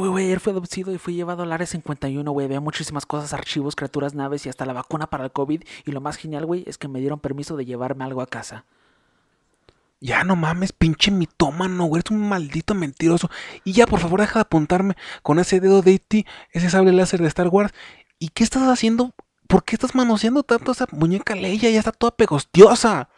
güey, güey, él fue adoptado y fue llevado al área 51, güey. Había muchísimas cosas, archivos, criaturas, naves y hasta la vacuna para el COVID. Y lo más genial, güey, es que me dieron permiso de llevarme algo a casa. Ya no mames, pinche mitómano, güey. Eres un maldito mentiroso. Y ya, por favor, deja de apuntarme con ese dedo de E.T., ese sable láser de Star Wars. ¿Y qué estás haciendo? ¿Por qué estás manoseando tanto esa muñeca Leia? Ya está toda pegostiosa.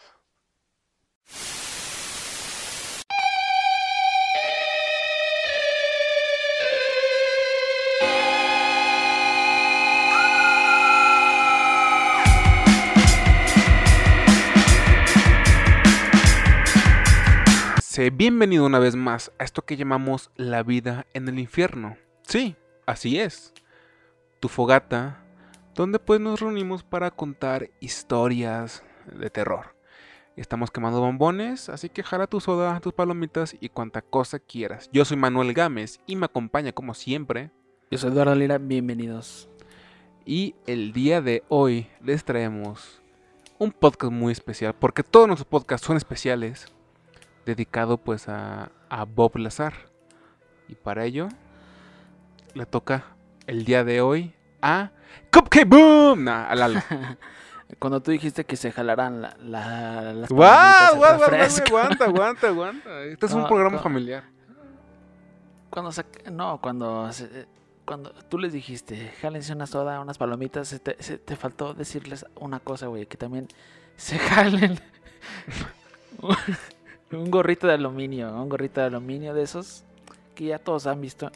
Sé bienvenido una vez más a esto que llamamos la vida en el infierno. Sí, así es. Tu fogata, donde pues nos reunimos para contar historias de terror. Estamos quemando bombones, así que jala tu soda, tus palomitas y cuanta cosa quieras. Yo soy Manuel Gámez y me acompaña como siempre. Yo soy Eduardo Lira, bienvenidos. Y el día de hoy les traemos un podcast muy especial, porque todos nuestros podcasts son especiales, dedicado pues a, a Bob Lazar. Y para ello le toca el día de hoy a Cupcake Boom, nah, a Lalo. Cuando tú dijiste que se jalaran la, la, las ¡Guau! guau, refresco. Aguanta, aguanta, aguanta. Este es un No, programa no. familiar. Cuando se, no, cuando se- cuando tú les dijiste, jálense una soda, unas palomitas, se te, se te faltó decirles una cosa, güey, que también se jalen un gorrito de aluminio, un gorrito de aluminio de esos que ya todos han visto,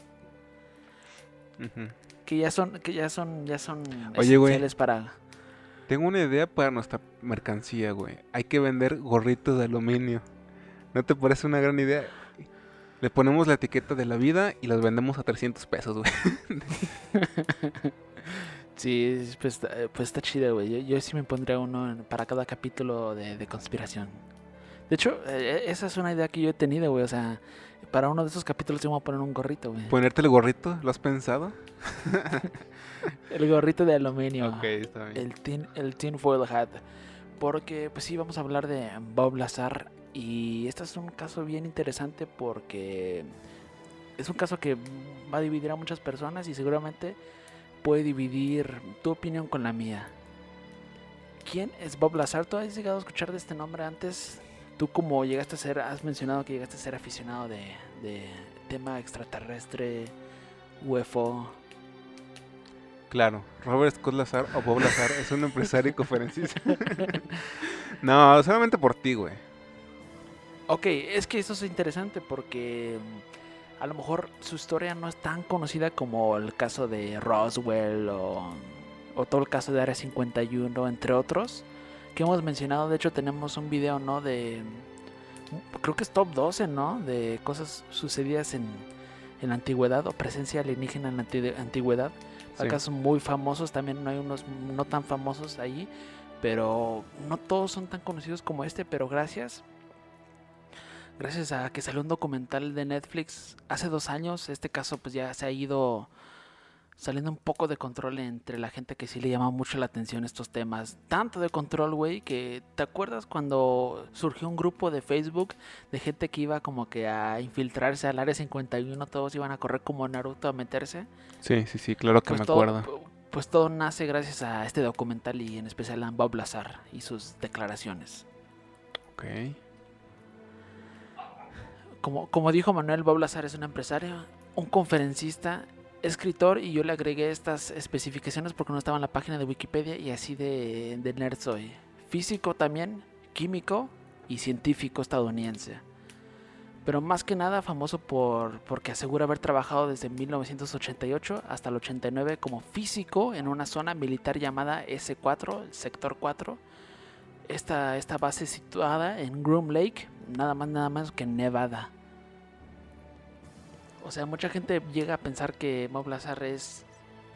que ya son, que ya son, ya son Oye, para. Tengo una idea para nuestra mercancía, güey. Hay que vender gorritos de aluminio. ¿No te parece una gran idea? Le ponemos la etiqueta de la vida y las vendemos a 300 pesos, güey. Sí, pues, está- pues está chido, güey. Yo, yo sí me pondría uno para cada capítulo de, de conspiración. De hecho, eh, esa es una idea que yo he tenido, güey. O sea, para uno de esos capítulos yo me voy a poner un gorrito, güey. ¿Ponerte el gorrito? ¿Lo has pensado? El gorrito de aluminio. Ok, está bien. El tin, el tin foil hat. Porque, pues sí, vamos a hablar de Bob Lazar. Y este es un caso bien interesante porque es un caso que va a dividir a muchas personas y seguramente puede dividir tu opinión con la mía. ¿Quién es Bob Lazar? ¿Tú has llegado a escuchar de este nombre antes? Tú como llegaste a ser, has mencionado que llegaste a ser aficionado de, de tema extraterrestre, UFO. Claro, Robert Scott Lazar o Bob Lazar es un empresario y conferencista. no, solamente por ti, güey. Ok, es que eso es interesante porque mm, a lo mejor su historia no es tan conocida como el caso de Roswell o, o todo el caso de Área 51, entre otros, que hemos mencionado. De hecho, tenemos un video, ¿no? De. Creo que es top 12, ¿no? De cosas sucedidas en, en la antigüedad o presencia alienígena en la anti- antigüedad. Sí. Casos muy famosos, también hay unos no tan famosos ahí, pero no todos son tan conocidos como este, pero gracias. Gracias a que salió un documental de Netflix hace dos años, este caso pues ya se ha ido saliendo un poco de control entre la gente que sí le llama mucho la atención estos temas. Tanto de control, güey, que ¿te acuerdas cuando surgió un grupo de Facebook de gente que iba como que a infiltrarse al área 51, todos iban a correr como Naruto a meterse? Sí, sí, sí, claro que Pues me todo, acuerdo. pues todo nace gracias a este documental y en especial a Bob Lazar y sus declaraciones. Ok. Como, como dijo Manuel, Bob Lazar es un empresario, un conferencista, escritor y yo le agregué estas especificaciones porque no estaba en la página de Wikipedia y así de, de nerd soy. Físico también, químico y científico estadounidense. Pero más que nada famoso por, porque asegura haber trabajado desde 1988 hasta el 89 como físico en una zona militar llamada S4, el sector 4. Esta, esta base situada en Groom Lake, nada más nada más que en Nevada. O sea, mucha gente llega a pensar que Bob Lazar es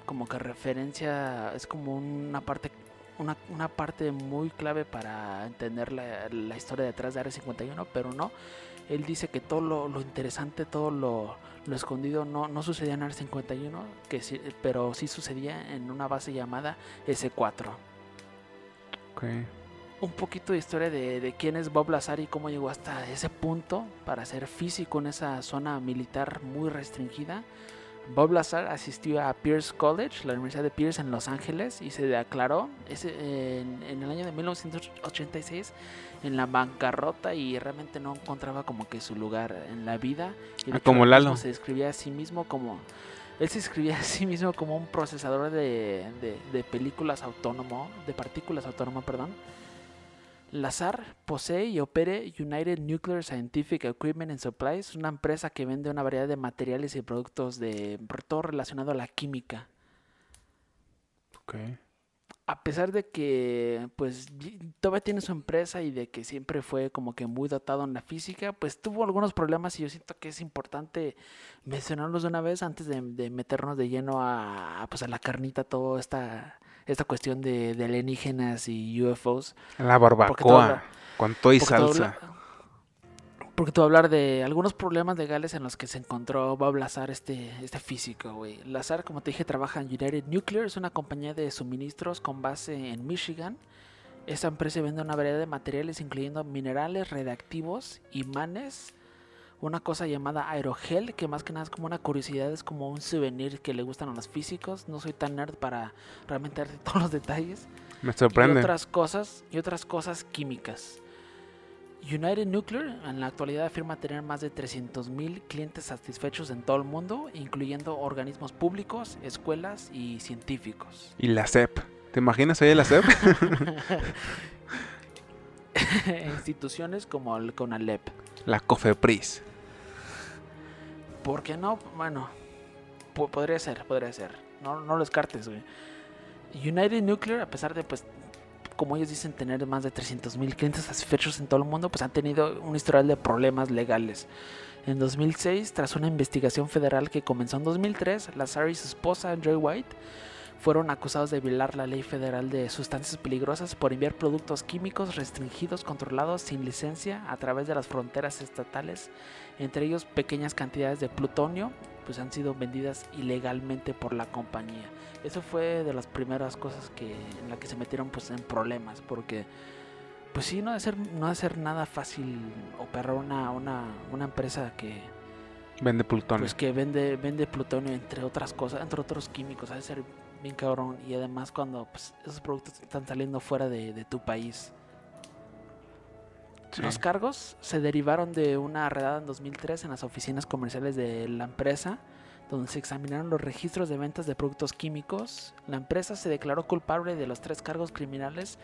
como que referencia, es como una parte una, una parte muy clave para entender la, la historia detrás de Área 51, pero no. Él dice que todo lo, lo interesante, todo lo, lo escondido no, no sucedía en Área 51, que sí, pero sí sucedía en una base llamada S4 Ok. Un poquito de historia de, de quién es Bob Lazar y cómo llegó hasta ese punto para ser físico en esa zona militar muy restringida. Bob Lazar asistió a Pierce College, la Universidad de Pierce en Los Ángeles, y se declaró ese, en, en, el año de 1986 en la bancarrota y realmente no encontraba como que su lugar en la vida. Y ah, como Lalo. Se describía a sí mismo como... Él se describía a sí mismo como un procesador de, de, de películas autónomo, de partículas autónomo, perdón Lazar posee y opere United Nuclear Scientific Equipment and Supplies, una empresa que vende una variedad de materiales y productos de todo relacionado a la química. Okay. A pesar de que pues todavía tiene su empresa y de que siempre fue como que muy dotado en la física, pues tuvo algunos problemas y yo siento que es importante mencionarlos de una vez antes de, de meternos de lleno a, pues a la carnita toda esta esta cuestión de, de alienígenas y UFOs. La barbacoa, con todo y salsa. porque te voy a hablar de algunos problemas legales en los que se encontró Bob Lazar, este, este físico, güey. Lazar, como te dije, trabaja en United Nuclear, es una compañía de suministros con base en Michigan. Esta empresa vende una variedad de materiales, incluyendo minerales, reactivos, imanes, una cosa llamada aerogel, que más que nada es como una curiosidad, es como un souvenir que le gustan a los físicos. No soy tan nerd para realmente darte todos los detalles. Me sorprende. Y otras cosas, y otras cosas químicas. United Nuclear en la actualidad afirma tener más de 300.000 clientes satisfechos en todo el mundo, incluyendo organismos públicos, escuelas y científicos. Y la CEP. ¿Te imaginas ahí la CEP? Instituciones como el CONALEP. La COFEPRIS. ¿Por qué no? Bueno, podría ser, podría ser. No, no lo descartes, güey. United Nuclear, a pesar de, pues, como ellos dicen, tener más de 300.000 clientes satisfechos en todo el mundo, pues han tenido un historial de problemas legales. En 2006, tras una investigación federal que comenzó en 2003, Lazar y su esposa, Joy White, fueron acusados de violar la ley federal de sustancias peligrosas por enviar productos químicos restringidos, controlados sin licencia a través de las fronteras estatales, entre ellos pequeñas cantidades de plutonio, pues han sido vendidas ilegalmente por la compañía. Eso fue de las primeras cosas que en la que se metieron pues en problemas, porque pues sí, no debe ser, no debe ser nada fácil operar una, una, una empresa que vende plutonio. Pues que vende, vende plutonio entre otras cosas, entre otros químicos, ha de ser bien cabrón. Y además cuando pues, esos productos están saliendo fuera de, tu país. Los cargos se derivaron de una redada en 2003 en las oficinas comerciales de la empresa, donde se examinaron los registros de ventas de productos químicos. La empresa se declaró culpable de los tres cargos criminales,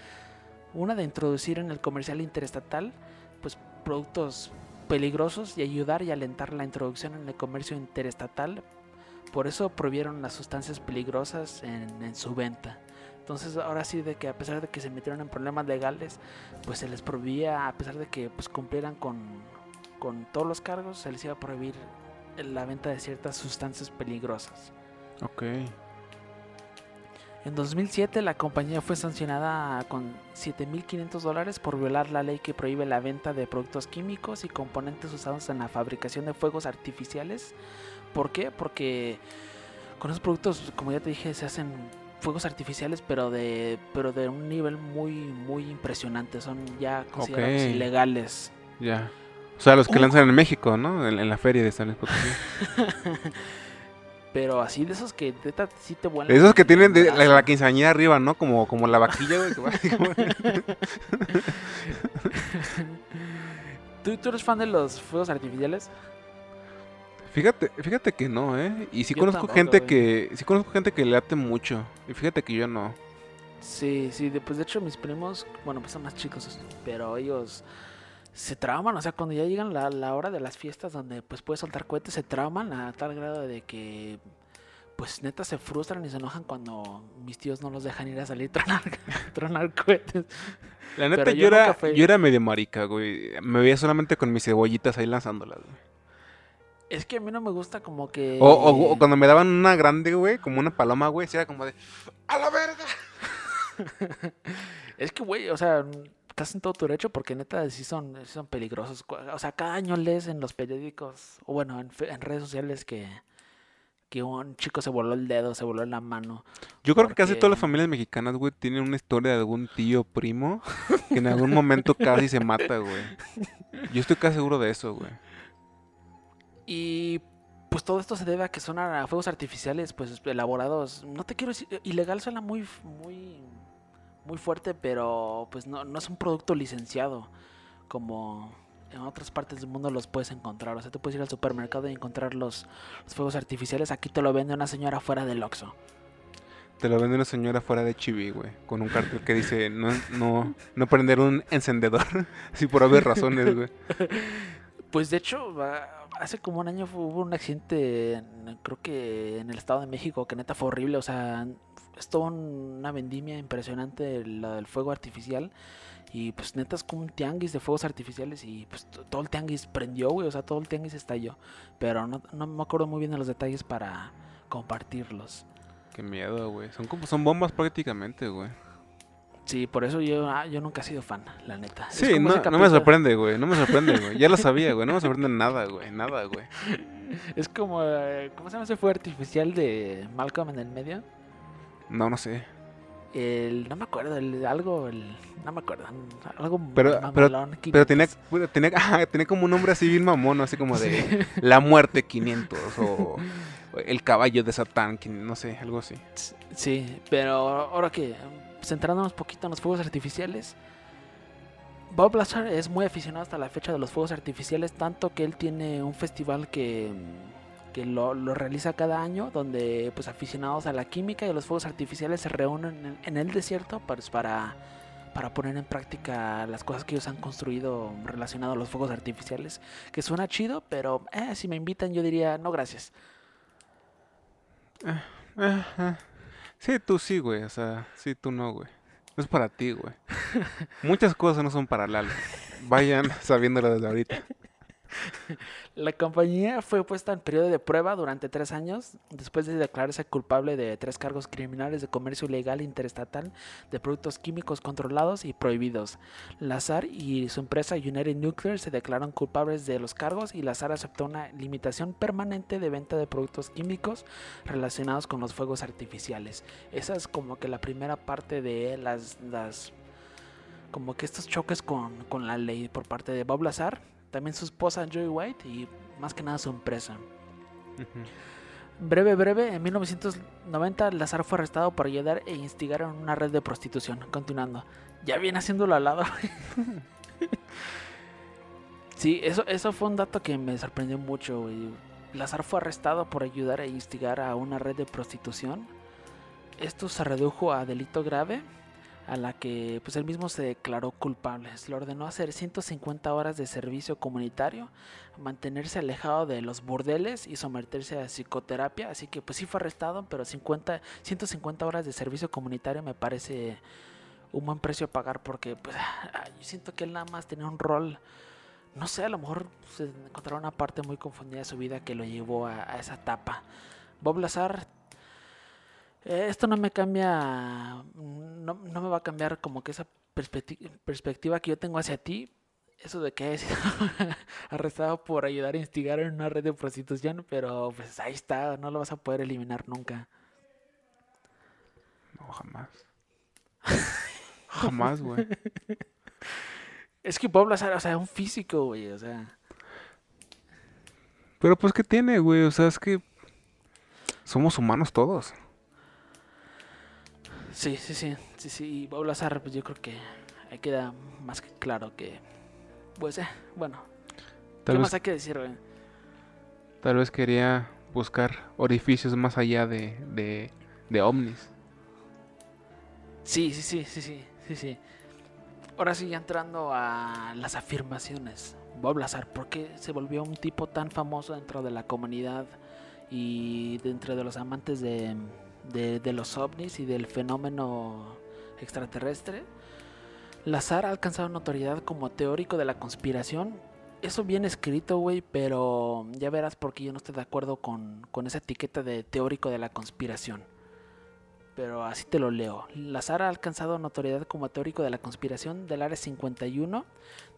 una de introducir en el comercial interestatal pues productos peligrosos y ayudar y alentar la introducción en el comercio interestatal por eso prohibieron las sustancias peligrosas en, su venta. Entonces ahora sí de que a pesar de que se metieron en problemas legales, pues se les prohibía, a pesar de que pues cumplieran con, con todos los cargos, se les iba a prohibir la venta de ciertas sustancias peligrosas. Ok. En 2007 la compañía fue sancionada con 7.500 dólares por violar la ley que prohíbe la venta de productos químicos y componentes usados en la fabricación de fuegos artificiales ¿Por qué? Porque con esos productos, como ya te dije, se hacen fuegos artificiales, pero de pero de un nivel muy muy impresionante. Son ya considerados ilegales. Ya. O sea, los que uh. lanzan en México, ¿no? En, la feria de San Luis Potosí. pero así de esos que sí te vuelan. Esos que tienen de, la, la, quinceañera arriba, ¿no? Como, como la vaquilla, güey. ¿Tú, ¿Tú eres fan de los fuegos artificiales? Fíjate, fíjate que no, ¿eh? Y sí conozco gente que, sí conozco gente que le ate mucho. Y fíjate que yo no. Sí, sí, pues de hecho mis primos, bueno, pues son más chicos, pero ellos se trauman, o sea, cuando ya llegan la, la hora de las fiestas donde pues puedes soltar cohetes, se trauman a tal grado de que pues neta se frustran y se enojan cuando mis tíos no los dejan ir a salir a tronar, tronar cohetes. La neta, yo, era, yo era medio marica, güey. Me veía solamente con mis cebollitas ahí lanzándolas, güey. Es que a mí no me gusta como que. O, cuando me daban una grande, güey, como una paloma, güey, era como de. ¡A la verga! es que, güey, o sea, estás en todo tu derecho porque neta sí son, son peligrosos. O sea, cada año lees en los periódicos, o bueno, en, redes sociales que, que un chico se voló el dedo, se voló la mano. Yo creo que casi todas las familias mexicanas, güey, tienen una historia de algún tío primo que en algún momento casi se mata, güey. Yo estoy casi seguro de eso, güey. Y pues todo esto se debe a que son a fuegos artificiales, pues elaborados. No te quiero decir, ilegal suena muy, muy, muy fuerte, pero pues no, no es un producto licenciado como en otras partes del mundo los puedes encontrar. O sea, tú puedes ir al supermercado y encontrar los, los fuegos artificiales. Aquí te lo vende una señora fuera del Oxxo. Te lo vende una señora fuera de Chibi, güey. Con un cartel que dice no, no, no prender un encendedor. Así por haber razones, güey. Pues de hecho, hace como un año hubo un accidente, en- creo que en el Estado de México, que neta fue horrible. O sea, es toda una vendimia impresionante la del fuego artificial. Y pues neta es como un tianguis de fuegos artificiales y pues to- todo el tianguis prendió, güey. O sea, todo el tianguis estalló. Pero no, no me acuerdo muy bien de los detalles para compartirlos. Qué miedo, güey. Son como son bombas prácticamente, güey. Sí, por eso yo, ah, yo nunca he sido fan, la neta. Sí, no, no me sorprende, güey. No me sorprende, güey. Ya lo sabía, güey. No me sorprende nada, güey. Nada, güey. Es como, eh, ¿cómo se llama ese fuego artificial de Malcolm en el medio? No, no sé. El, no me acuerdo, el, algo, el, no me acuerdo, algo Pero- mamalón, Pero tenía, 500. pero tenía, ajá, tenía como un nombre así bien mamón, así como de la muerte 500 o el caballo de Satán, no sé, algo así. Sí, pero ahora que centrándonos un poquito en los fuegos artificiales, Bob Lazar es muy aficionado hasta la fecha de los fuegos artificiales, tanto que él tiene un festival que, que lo, realiza cada año, donde pues aficionados a la química y a los fuegos artificiales se reúnen en, el desierto pues, para, para poner en práctica las cosas que ellos han construido relacionado a los fuegos artificiales, que suena chido, pero eh, si me invitan yo diría no gracias. Ajá. Sí, tú sí, güey, o sea, sí, tú no, güey. No es para ti, güey. Muchas cosas no son para Lalo. Vayan sabiéndolo desde ahorita. La compañía fue puesta en periodo de prueba durante tres años después de declararse culpable de tres cargos criminales de comercio ilegal interestatal de productos químicos controlados y prohibidos. Lazar y su empresa United Nuclear se declararon culpables de los cargos y Lazar aceptó una limitación permanente de venta de productos químicos relacionados con los fuegos artificiales. Esa es como que la primera parte de las, como que estos choques con, con la ley por parte de Bob Lazar también su esposa Joy White y más que nada su empresa. Breve, breve, en 1990 Lazar fue arrestado por ayudar e instigar en una red de prostitución. Continuando, ya viene haciéndolo al lado. sí, eso, eso fue un dato que me sorprendió mucho. güey. Lazar fue arrestado por ayudar e instigar a una red de prostitución. Esto se redujo a delito grave a la que pues él mismo se declaró culpable. Se le ordenó hacer 150 horas de servicio comunitario, mantenerse alejado de los burdeles y someterse a psicoterapia. Así que pues sí fue arrestado, pero 50, 150 horas de servicio comunitario me parece un buen precio a pagar porque pues yo siento que él nada más tenía un rol. No sé, a lo mejor se encontró una parte muy confundida de su vida que lo llevó a, a esa etapa. Bob Lazar Esto no me cambia, no, no me va a cambiar como que esa perspecti- perspectiva que yo tengo hacia ti. Eso de que hayas sido arrestado por ayudar a instigar en una red de prostitución, pero pues ahí está, no lo vas a poder eliminar nunca. No, jamás. Jamás, güey. Es que Lazar, o sea, un físico, güey, o sea. Pero pues, ¿qué tiene, güey? O sea, es que somos humanos todos. Sí, sí, sí, sí, sí. Y Bob Lazar, pues yo creo que ahí queda más que claro que, pues, eh, bueno, Tal ¿qué vez, más hay que decir, güey? tal vez quería buscar orificios más allá de, de, de ovnis. Sí, sí, sí, sí, sí, sí, sí. Ahora sí, ya entrando a las afirmaciones. Bob Lazar, ¿por qué se volvió un tipo tan famoso dentro de la comunidad y dentro de los amantes de, de- los ovnis y del fenómeno extraterrestre? Lazar ha alcanzado notoriedad como teórico de la conspiración. Eso bien escrito, güey, pero ya verás por qué yo no estoy de acuerdo con, con esa etiqueta de teórico de la conspiración pero así te lo leo. Lazar ha alcanzado notoriedad como teórico de la conspiración del Área 51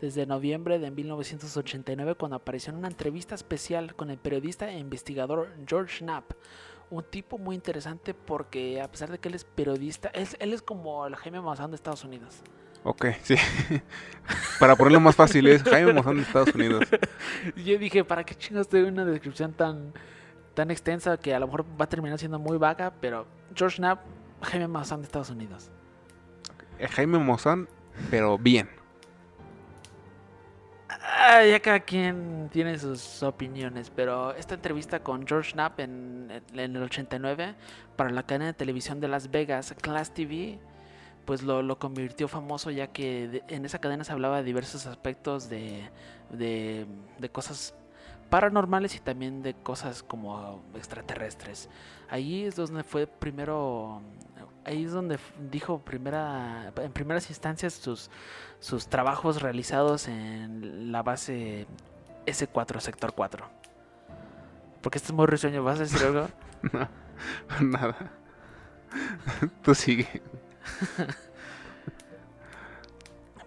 desde noviembre de 1989 cuando apareció en una entrevista especial con el periodista e investigador George Knapp. Un tipo muy interesante porque a pesar de que él es periodista, él, él es como el Jaime Maussan de Estados Unidos. Ok, sí. Para ponerlo más fácil es Jaime Maussan de Estados Unidos. Yo dije, ¿para qué chingos te doy una descripción tan, tan extensa que a lo mejor va a terminar siendo muy vaga, pero George Knapp, Jaime Maussan de Estados Unidos. Eh, Jaime Maussan, pero bien. Ya cada quien tiene sus opiniones, pero esta entrevista con George Knapp en, en el 89 para la cadena de televisión de Las Vegas, Class TV, pues lo, lo convirtió famoso ya que en esa cadena se hablaba de diversos aspectos de, de, de cosas paranormales y también de cosas como extraterrestres. Ahí es donde fue primero, ahí es donde dijo primera, en primeras instancias sus, sus trabajos realizados en la base S4, sector 4. Porque esto es muy risueño, ¿vas a decir algo? Nada. Tú sigue.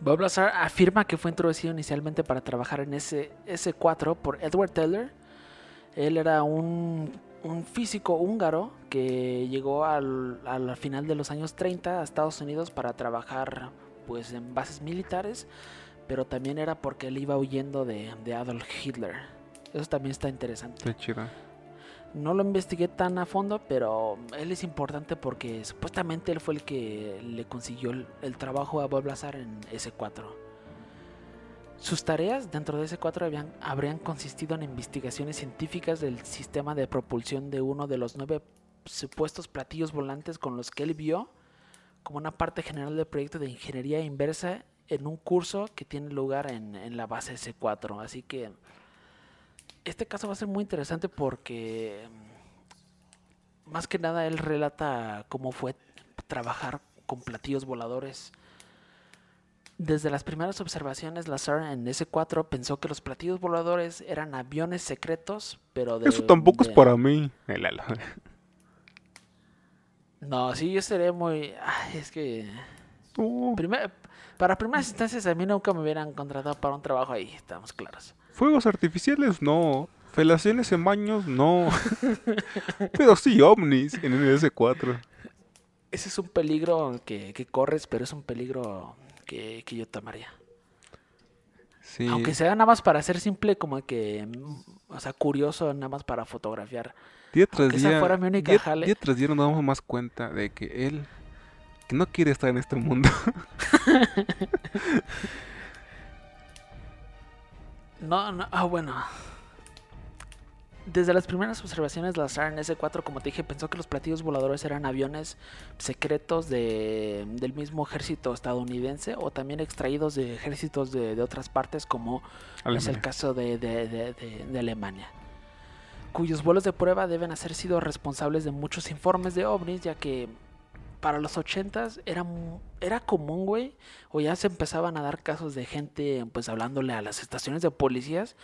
Bob Lazar afirma que fue introducido inicialmente para trabajar en ese S4 por Edward Teller. Él era un, un físico húngaro que llegó al, al final de los años 30 a Estados Unidos para trabajar pues en bases militares, pero también era porque él iba huyendo de, de Adolf Hitler. Eso también está interesante. Está chido. No lo investigué tan a fondo, pero él es importante porque supuestamente él fue el que le consiguió el, el trabajo a Bob Lazar en S4. Sus tareas dentro de S4 habían, habrían consistido en investigaciones científicas del sistema de propulsión de uno de los nueve supuestos platillos volantes con los que él vio como una parte general del proyecto de ingeniería inversa en un curso que tiene lugar en, en la base S4. Así que este caso va a ser muy interesante porque mm, más que nada él relata cómo fue trabajar con platillos voladores. Desde las primeras observaciones, Lazar en S4 pensó que los platillos voladores eran aviones secretos, pero de... Eso tampoco es para mí. El Lalo. No, sí, yo seré muy... Ay, es que... Primer- Para primeras instancias a mí nunca me hubieran contratado para un trabajo ahí, estamos claros. Fuegos artificiales, no. Felaciones en baños, no. Pero sí ovnis en el S4. Ese es un peligro que, que corres, pero es un peligro que, que yo tomaría. Sí. Aunque sea nada más para ser simple, como que, o sea, curioso, nada más para fotografiar. Día tras aunque esa día, fuera mi única día, jale. día tras día nos damos más cuenta de que él que no quiere estar en este mundo. No, no, ah, bueno. Desde las primeras observaciones, Lazar en S4, como te dije, pensó que los platillos voladores eran aviones secretos de, del mismo ejército estadounidense o también extraídos de ejércitos de, de otras partes, como es el caso de, Alemania, cuyos vuelos de prueba deben haber sido responsables de muchos informes de ovnis, ya que para los 80s era, era común, güey, o ya se empezaban a dar casos de gente pues hablándole a las estaciones de policías,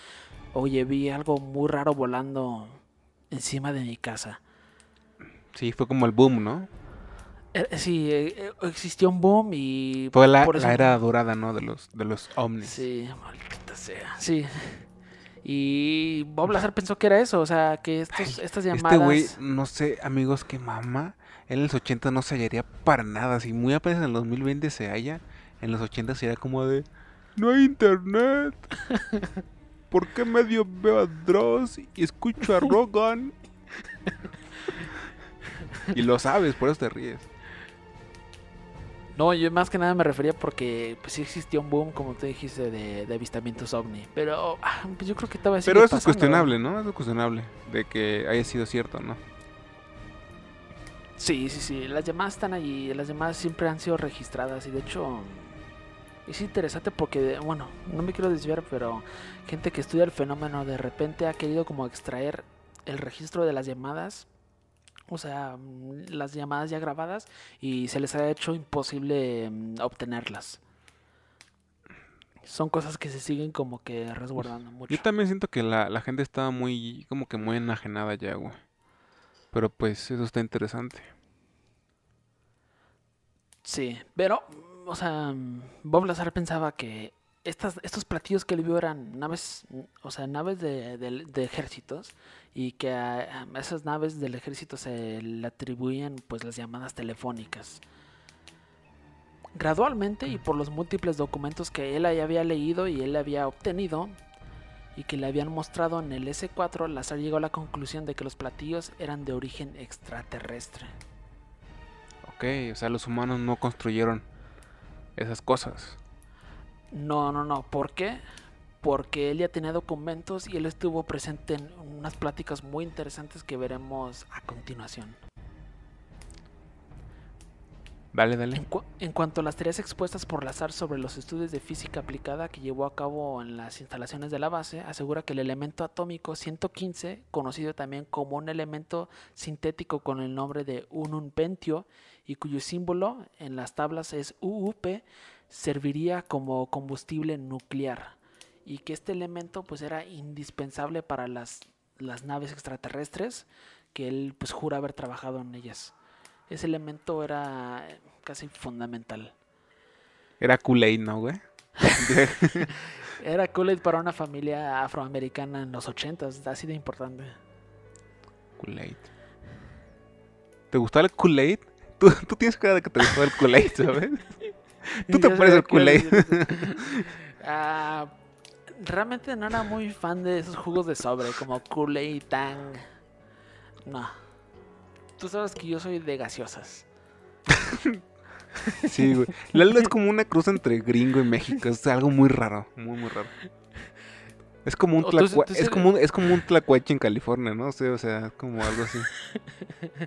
oye, vi algo muy raro volando encima de mi casa. Sí, fue como el boom, ¿no? Eh, eh, sí, eh, existió un boom y... Fue la, eso- la era dorada, ¿no? De los, de los ovnis. Sí, maldita sea. Sí. Y Bob Lazar pensó que era eso, o sea, que estos, estas llamadas... Este güey, no sé, amigos, que mamá, en los 80 no se hallaría para nada. Si muy apenas en el 2020 se halla, en los 80 sería como de, no hay internet. ¿Por qué medio veo a Dross y escucho a Rogan? y lo sabes, por eso te ríes. No, yo más que nada me refería porque pues sí existió un boom, como tú dijiste, de, de avistamientos ovni. Pero ah, pues yo creo que todavía Pero eso es cuestionable, ¿no? Eso es cuestionable de que haya sido cierto, ¿no? Sí, sí, sí. Las llamadas están allí. Las llamadas siempre han sido registradas. Y de hecho, es interesante porque, bueno, no me quiero desviar, pero gente que estudia el fenómeno de repente ha querido como extraer el registro de las llamadas. O sea, las llamadas ya grabadas y se les ha hecho imposible mm, obtenerlas. Son cosas que se siguen como que resguardando mucho. Yo también siento que la, la gente está muy, como que muy enajenada ya, güey. Pero pues eso está interesante. Sí, pero, o sea, mm, Bob Lazar pensaba que estos platillos que él vio eran naves, o sea, naves de, ejércitos y que a, esas naves del ejército se le atribuían pues las llamadas telefónicas. Gradualmente y por los múltiples documentos que él había leído y él había obtenido, y que le habían mostrado en el S4, Lazar llegó a la conclusión de que los platillos eran de origen extraterrestre. Ok, o sea, los humanos no construyeron esas cosas. No, no, no. ¿Por qué? Porque él ya tenía documentos y él estuvo presente en unas pláticas muy interesantes que veremos a continuación. Dale. En, cu- en cuanto a las teorías expuestas por Lazar sobre los estudios de física aplicada que llevó a cabo en las instalaciones de la base, asegura que el elemento atómico 115, conocido también como un elemento sintético con el nombre de unum pentio y cuyo símbolo en las tablas es UUP, serviría como combustible nuclear y que este elemento pues era indispensable para las, las naves extraterrestres que él pues jura haber trabajado en ellas. Ese elemento era eh, casi fundamental. Era Kool-Aid, ¿no, güey? Era Kool-Aid para una familia afroamericana en los 80s, así de importante. Kool-Aid. ¿Te gustaba el Kool-Aid? Tú, tú tienes cara de que te gustaba el Kool-Aid, ¿sabes? Tú te sé el Kool-Aid. Ah, realmente no era muy fan de esos jugos de sobre, como Kool-Aid, Tang. No. Tú sabes que yo soy de gaseosas. Sí, güey. Lalo es como una cruz entre gringo y México. Es algo muy raro. Muy, muy raro. Es como un, tú- tú es como un, es como un tlacuache en California, ¿no? O sea, o sea, es como algo así.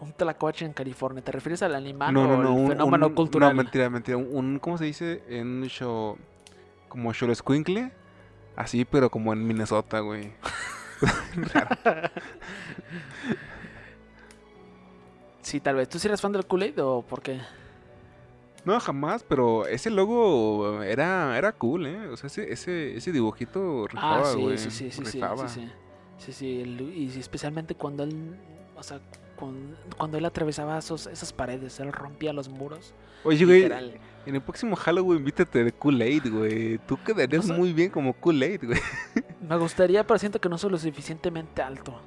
Un tlacuache en California. ¿Te refieres al animal no, no, o al Un, fenómeno un- cultural? No, mentira, mentira. Un, ¿cómo se dice? En un show. Como show escuincle. Así, pero como en Minnesota, güey. Sí, tal vez. ¿Tú sí eres fan del Kool-Aid o por qué? No, jamás, pero ese logo era, era cool, ¿eh? O sea, ese, ese, ese dibujito rifaba, Ah, sí, güey. sí, sí, sí, sí, sí, sí. Sí, sí, el- y especialmente cuando él, o sea, cuando, cuando él atravesaba esos, esas paredes, él rompía los muros. Oye, güey, en el próximo Halloween vítate de Kool-Aid, güey. Tú quedarías O sea- muy bien como Kool-Aid, güey. Me gustaría, pero siento que no soy lo suficientemente alto.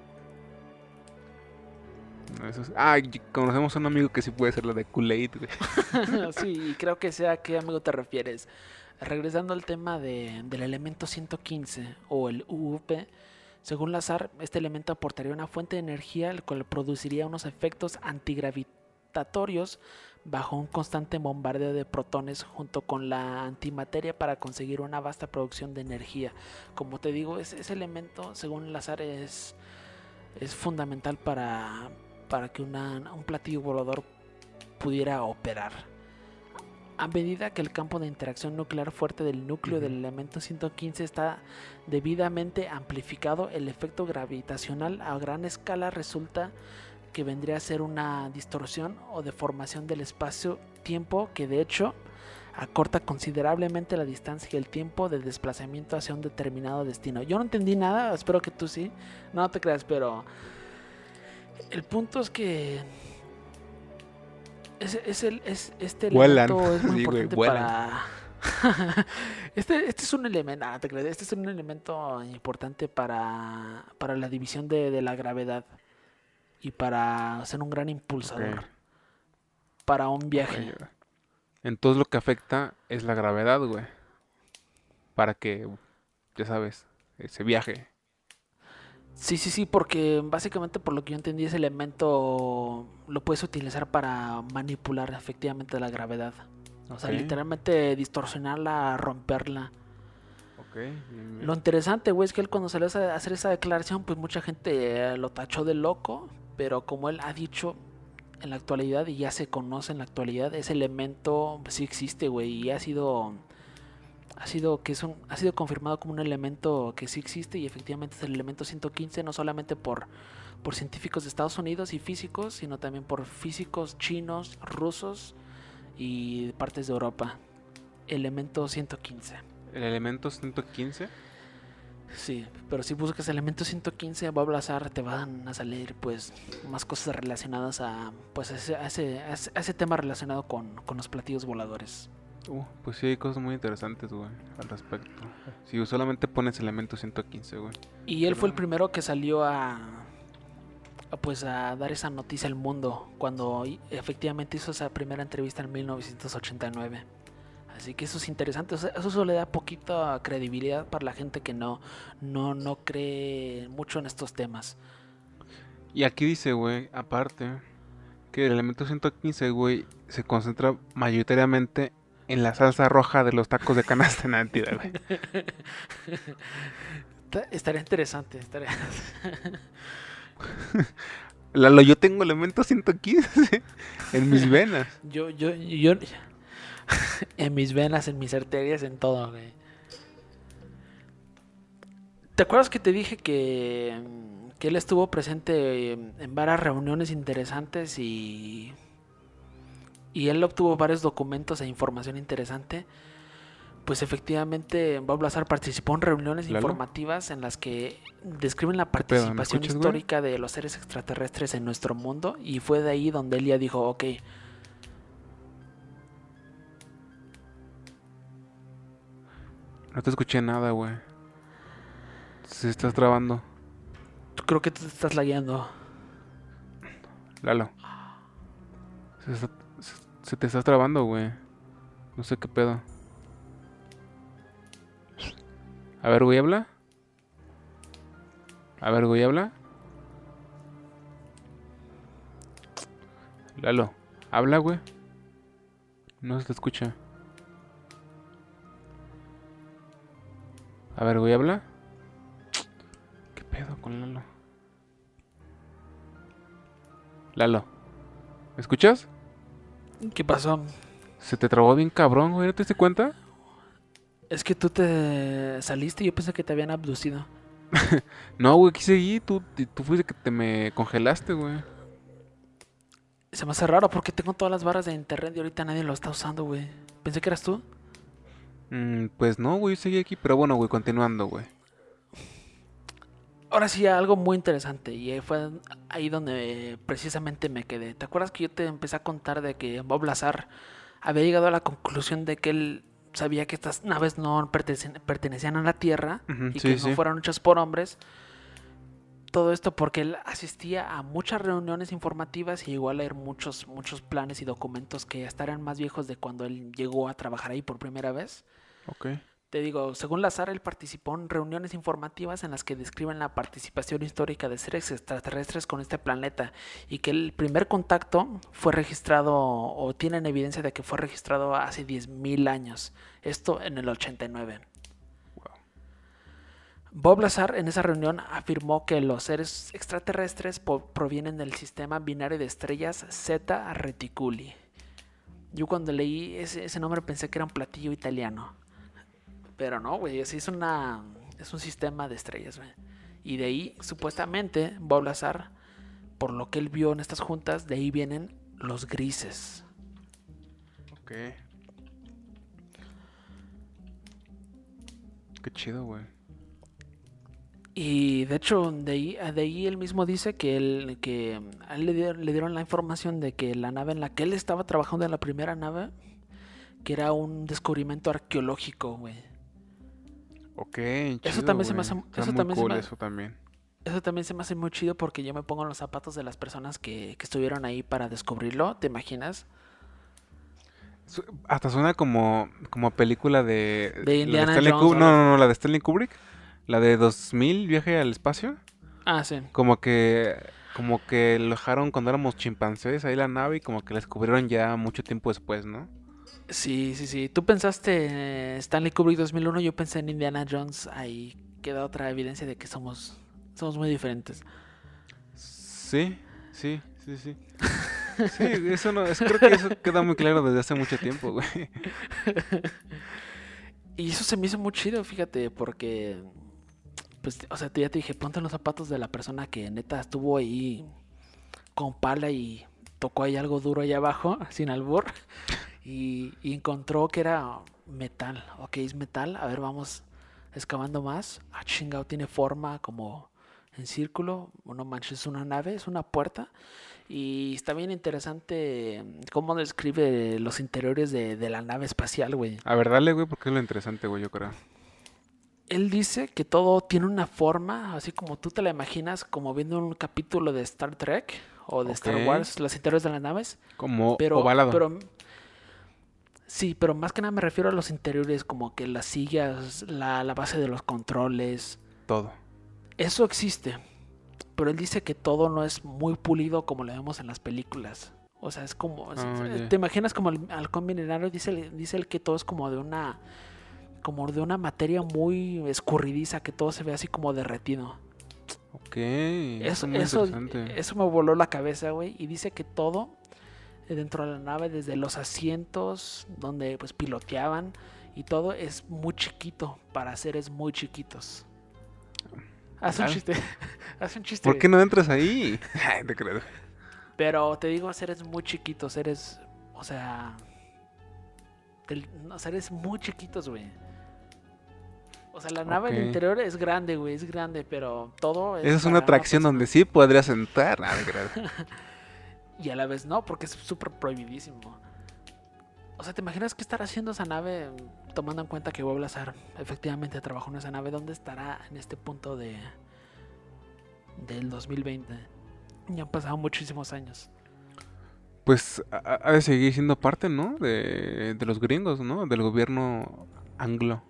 No, eso es- Ah, conocemos a un amigo que sí puede ser la de Kool-Aid, güey. sí, creo que sé a qué amigo te refieres. Regresando al tema de, del elemento 115 o el UUP, según Lazar, este elemento aportaría una fuente de energía el cual produciría unos efectos antigravitatorios bajo un constante bombardeo de protones junto con la antimateria para conseguir una vasta producción de energía. Como te digo, es- ese elemento, según Lazar, es, es fundamental para, para que un platillo volador pudiera operar. A medida que el campo de interacción nuclear fuerte del núcleo del elemento 115 está debidamente amplificado, el efecto gravitacional a gran escala resulta que vendría a ser una distorsión o deformación del espacio-tiempo que de hecho acorta considerablemente la distancia y el tiempo de desplazamiento hacia un determinado destino. Yo no entendí nada, espero que tú sí. No te creas, pero el punto es que es, es el, es, este Vuelan. elemento es muy Sí, güey, importante vuelan. para este, este es un elemento, ah, este es un elemento importante para, para la división de, de la gravedad y para ser un gran impulsador para un viaje. Güey. Entonces lo que afecta es la gravedad, güey. Para que, ya sabes, ese viaje. Sí, sí, sí, porque básicamente por lo que yo entendí ese elemento lo puedes utilizar para manipular efectivamente la gravedad. O sea, literalmente distorsionarla, romperla. Lo interesante, güey, es que él cuando salió a hacer esa declaración, pues mucha gente eh, lo tachó de loco, pero como él ha dicho en la actualidad y ya se conoce en la actualidad, ese elemento pues, sí existe, güey, y ha sido ha sido que es un, ha sido confirmado como un elemento que sí existe y efectivamente es el elemento 115 no solamente por por científicos de Estados Unidos y físicos, sino también por físicos chinos, rusos y partes de Europa. Elemento 115. El elemento 115. Sí, pero si buscas elemento 115 Bob Lazar te van a salir pues más cosas relacionadas a pues a ese, a ese, a ese- a ese tema relacionado con, con los platillos voladores. Uh, pues sí, hay cosas muy interesantes, güey, al respecto. Si solamente pones elemento 115, güey. Y él fue el primero que salió a, a, pues a dar esa noticia al mundo cuando efectivamente hizo esa primera entrevista en 1989. Así que eso es interesante. O sea, eso le da poquita credibilidad para la gente que no, no, no cree mucho en estos temas. Y aquí dice, güey, aparte, que el elemento 115, güey, se concentra mayoritariamente en la salsa roja de los tacos de canasta en Antida, güey. Estaría interesante, estaría... Lalo, yo tengo elemento 115 en mis venas. Yo, yo, yo, en mis venas, en mis arterias, en todo, güey. ¿Te acuerdas que te dije que, que él estuvo presente en varias reuniones interesantes y, y él obtuvo varios documentos e información interesante? Pues efectivamente Bob Lazar participó en reuniones informativas en las que describen la participación histórica de los seres extraterrestres en nuestro mundo y fue de ahí donde él ya dijo, ok, No te escuché nada, güey. Se estás trabando. Creo que te estás lagueando. Lalo. Se, te estás trabando, güey. No sé qué pedo. A ver, güey, habla. A ver, güey, habla. Lalo, habla, güey. No se te escucha. A ver, güey, habla. ¿Qué pedo con Lalo? Lalo, ¿me escuchas? ¿Qué pasó? Se te trabó bien cabrón, güey, ¿no te diste cuenta? Es que tú te saliste y yo pensé que te habían abducido. no, güey, aquí seguí, tú, tú fuiste que te me congelaste, güey. Se me hace raro porque tengo todas las barras de internet y ahorita nadie lo está usando, güey. Pensé que eras tú. Mm, pues no, güey, seguí aquí, pero bueno, güey, continuando, güey. Ahora sí, algo muy interesante, y fue ahí donde precisamente me quedé. ¿Te acuerdas que yo te empecé a contar de que Bob Lazar había llegado a la conclusión de que él sabía que estas naves no pertenecían a la Tierra y que no fueron hechas por hombres? todo esto porque él asistía a muchas reuniones informativas y llegó a leer muchos, muchos planes y documentos que hasta eran más viejos de cuando él llegó a trabajar ahí por primera vez. Ok. Te digo, según Lazar, él participó en reuniones informativas en las que describen la participación histórica de seres extraterrestres con este planeta y que el primer contacto fue registrado o tienen evidencia de que fue registrado hace 10.000 años. Esto en el 89. Bob Lazar en esa reunión afirmó que los seres extraterrestres provienen del sistema binario de estrellas Z Reticuli. Yo cuando leí ese, nombre pensé que era un platillo italiano. Pero no, güey, es, una, es un sistema de estrellas, güey. Y de ahí, supuestamente, Bob Lazar, por lo que él vio en estas juntas, de ahí vienen los grises. Ok. Qué chido, güey. Y de hecho, de ahí, de ahí él mismo dice que, él, que a él le dieron, la información de que la nave en la que él estaba trabajando, en la primera nave, que era un descubrimiento arqueológico, güey. Ok, chido, eso también se me hace, eso también cool, eso también. Eso también se me hace muy chido porque yo me pongo en los zapatos de las personas que, que estuvieron ahí para descubrirlo, ¿te imaginas? Hasta suena como, como película de... De Indiana Jones. No, no, no, la de Stanley Kubrick. La de 2000, viaje al espacio. Ah, sí. Como que como que lo dejaron cuando éramos chimpancés ahí la nave y como que la descubrieron ya mucho tiempo después, ¿no? Sí, sí, sí. Tú pensaste en Stanley Kubrick 2001, yo pensé en Indiana Jones. Ahí queda otra evidencia de que somos somos muy diferentes. Sí, sí, sí, sí. Sí, eso no, creo que eso queda muy claro desde hace mucho tiempo, güey. Y eso se me hizo muy chido, fíjate, porque pues, o sea, ya te dije, ponte los zapatos de la persona que neta estuvo ahí con pala y tocó ahí algo duro ahí abajo, sin albur, y, encontró que era metal. Ok, es metal, a ver, vamos excavando más. Ah, chingado, tiene forma como en círculo. Bueno, manches, es una nave, es una puerta. Y está bien interesante cómo describe los interiores de, de la nave espacial, güey. A ver, dale, güey, porque es lo interesante, güey, yo creo él dice que todo tiene una forma, así como tú te la imaginas, como viendo un capítulo de Star Trek o de Star Wars, las interiores de las naves. Como pero, ovalado. Pero Sí, pero más que nada me refiero a los interiores, como que las sillas, la, la base de los controles. Todo. Eso existe. Pero él dice que todo no es muy pulido como lo vemos en las películas. O sea, es como. es- Ah. ¿Te imaginas como el halcón milenario? Dice, dice el que todo es como de una. Como de una materia muy escurridiza, que todo se ve así como derretido. Ok. Eso, eso, eso me voló la cabeza, güey. Y dice que todo dentro de la nave, desde los asientos donde pues piloteaban y todo, es muy chiquito para seres muy chiquitos. Haz un Ah. chiste. Haz un chiste. ¿Por qué no entras ahí? Ay, te creo. Pero te digo, seres muy chiquitos, seres, o sea, del- no, seres muy chiquitos, güey. O sea, la nave Ok. del interior es grande, güey, es grande, pero todo es Esa es una atracción donde sí podrías entrar. Creo. Y a la vez no, porque es súper prohibidísimo. O sea, ¿te imaginas qué estará haciendo esa nave tomando en cuenta que Bob Lazar efectivamente trabajó en esa nave? ¿Dónde estará en este punto de del 2020? Ya han pasado muchísimos años. Pues ha de seguir siendo parte, ¿no? De, de los gringos, ¿no? Del gobierno anglo.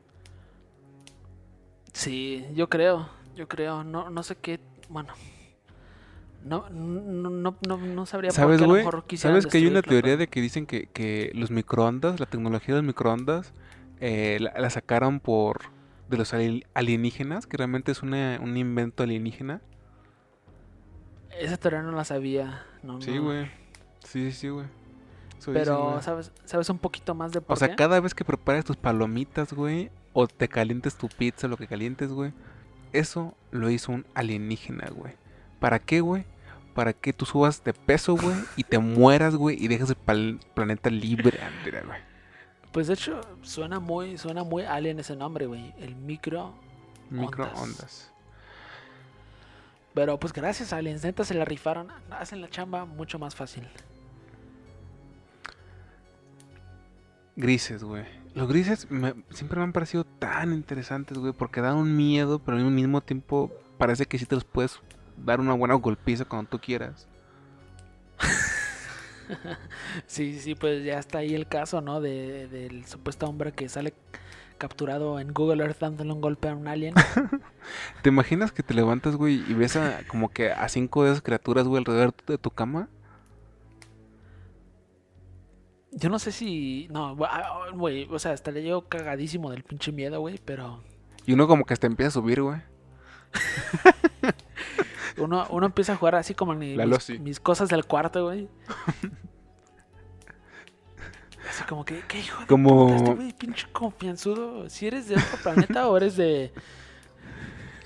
Sí, yo creo, yo creo, no, no sé qué, bueno, no, no, no, no, no sabría por ¿Sabes, qué a lo mejor ¿Sabes que hay una teoría de que dicen que, que los microondas, la tecnología de los microondas, eh, la, la sacaron por de los ali- alienígenas, que realmente es una- un invento alienígena? Esa teoría no la sabía, no, Sí, no. güey. Sí, sí, sí, güey. Pero. ¿sabes, ¿sabes un poquito más de por O sea, qué? cada vez que prepares tus palomitas, güey, o te calientes tu pizza, lo que calientes, güey, eso lo hizo un alienígena, güey. ¿Para qué, güey? Para que tú subas de peso, güey, y te mueras, güey, y dejes el planeta libre, Andrea, güey. Pues de hecho, suena muy, suena muy alien ese nombre, güey, el micro. Microondas. Pero pues gracias aliens, neta se la rifaron, hacen la chamba mucho más fácil. Grises, güey. Los grises me- siempre me han parecido tan interesantes, güey, porque dan un miedo, pero al mismo tiempo parece que sí te los puedes dar una buena golpiza cuando tú quieras. Sí, sí, pues ya está ahí el caso, ¿no? De, del supuesto hombre que sale capturado en Google Earth dándole un golpe a un alien. ¿Te imaginas que te levantas, güey, y ves a, como que a cinco de esas criaturas, güey, alrededor de tu cama? Yo no sé si. No, gua- ah, güey. O sea, estaría yo cagadísimo del pinche miedo, güey. Pero Y uno como que hasta empieza a subir, güey. uno, uno empieza a jugar así como mi- mis, cosas del cuarto, güey. Así como que, ¿qué hijo de Como- puta este güey? Pinche confianzudo. Si eres de otro planeta o eres de.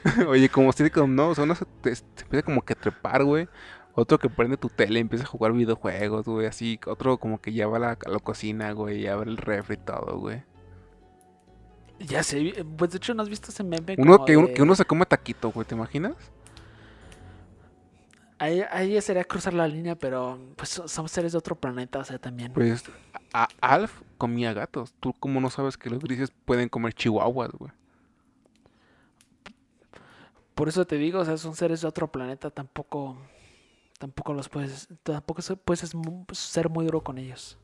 Oye, como si no, o sea, uno se, te- se empieza como que a trepar, güey. Otro que prende tu tele y empieza a jugar videojuegos, güey, así. Otro como que ya va a la, a la cocina, güey, y abre el refri y todo, güey. Ya sé, pues de hecho, ¿no has visto ese meme? Uno como que, uno de- que uno se come taquito, güey, ¿te imaginas? Ahí, ahí sería cruzar la línea, pero pues so- somos seres de otro planeta, o sea, también. Pues a, Alf comía gatos. ¿Tú cómo no sabes que los grises pueden comer chihuahuas, güey? Por eso te digo, o sea, son seres de otro planeta, tampoco. Tampoco los puedes. Tampoco puedes ser muy duro con ellos.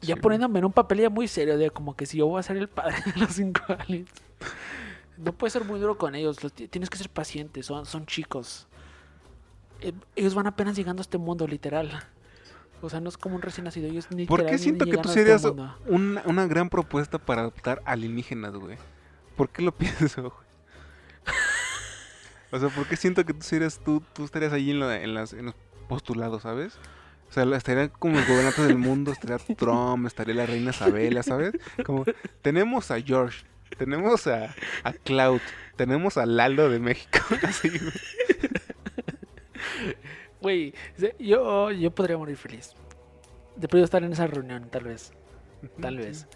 Ya poniéndome en un papel ya muy serio, de como que si yo voy a ser el padre de los cinco aliens. No puedes ser muy duro con ellos, los ti- tienes que ser paciente, son, son chicos. Eh, Ellos van apenas llegando a este mundo, literal. O sea, no es como un recién nacido, ellos ni ¿Por qué siento que tú serías una, una gran propuesta para adoptar alienígenas, güey? ¿Por qué lo pienso, güey? O sea, ¿por qué siento que tú serías tú, tú estarías ahí en, la- en las, en los postulados, ¿sabes? O sea, estarían como los gobernantes del mundo, estaría Trump, estaría la reina Isabela, ¿sabes? Como, tenemos a George, tenemos a, a Cloud, tenemos a Lalo de México, así, güey. Güey, yo, yo podría morir feliz. De estar en esa reunión, tal vez. Tal vez.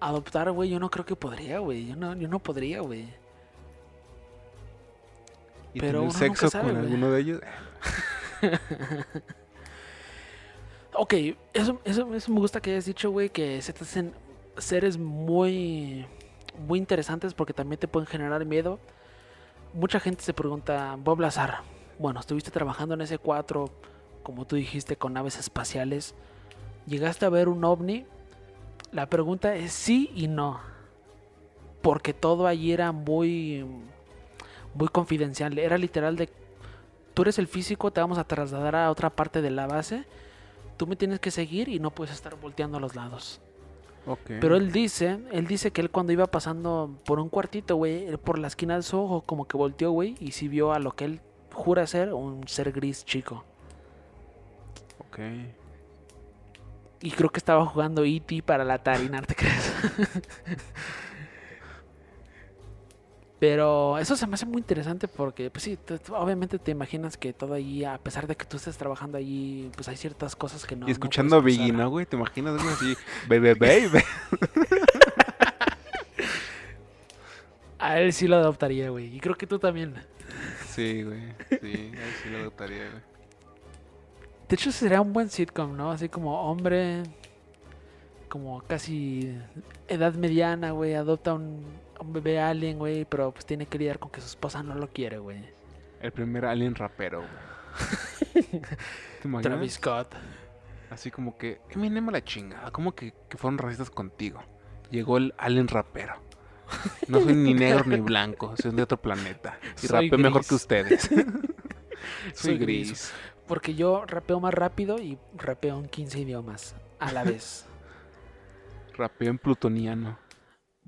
Adoptar, güey, yo no creo que podría, güey. Yo no, yo no podría, güey. Y Pero tener sexo sabe, con alguno de ellos. Ok, eso, eso, eso me gusta que hayas dicho, güey, que se te hacen seres muy, muy interesantes porque también te pueden generar miedo. Mucha gente se pregunta, Bob Lazar, bueno, estuviste trabajando en ese 4, como tú dijiste, con naves espaciales. ¿llegaste a ver un ovni? La pregunta es sí y no. Porque todo allí era muy, muy confidencial. Era literal de, tú eres el físico, te vamos a trasladar a otra parte de la base. Tú me tienes que seguir y no puedes estar volteando a los lados. Ok. Pero él dice, él dice que él cuando iba pasando por un cuartito, güey, por la esquina de su ojo, como que volteó, güey, y sí vio a lo que él jura ser un ser gris chico. Ok. Y creo que estaba jugando E.T. para la Atari, ¿no te crees? Pero eso se me hace muy interesante porque, pues sí, te- obviamente te imaginas que todo allí, a pesar de que tú estés trabajando allí, pues hay ciertas cosas que no. y no escuchando a Biggie. ¿no, güey? ¿Te imaginas algo así? Baby, baby. A él sí lo adoptaría, güey. Y creo que tú también. Sí, güey. Sí, ahí sí lo adoptaría, güey. De hecho, sería un buen sitcom, ¿no? Así como hombre, como casi edad mediana, güey, adopta un, un bebé alien, güey, pero pues tiene que lidiar con que su esposa no lo quiere, güey. El primer alien rapero, güey. ¿Te imaginas? Travis Scott. Así como que, Eminem a la chingada, como que, que fueron racistas contigo. Llegó el alien rapero. No soy ni negro ni blanco, soy de otro planeta. Y Soy rapeo mejor que ustedes. soy, Soy gris. gris. Porque yo rapeo más rápido y rapeo en 15 idiomas a la vez. Rapeo en plutoniano.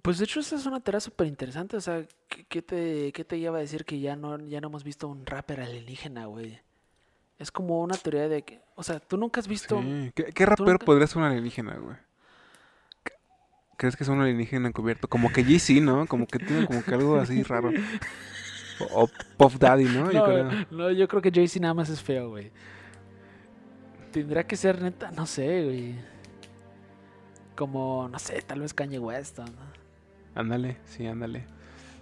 Pues de hecho esa es una tarea súper interesante, o sea, ¿qué, qué te, qué te lleva a decir que ya no, ya no hemos visto un rapper alienígena, güey? Es como una teoría de que, o sea, tú nunca has visto... Sí. ¿Qué, qué rapero nunca- podría ser un alienígena, güey? ¿Qué- ¿Crees que es un alienígena encubierto? Como que Jay-Z, ¿no? Como que tiene como que algo así raro. O, o Puff Daddy, ¿no? Yo creo. No, yo creo que Jay-Z nada más es feo, güey. Tendrá que ser neta, no sé, güey. Como, no sé, tal vez Kanye West, ¿no? Ándale, sí, ándale.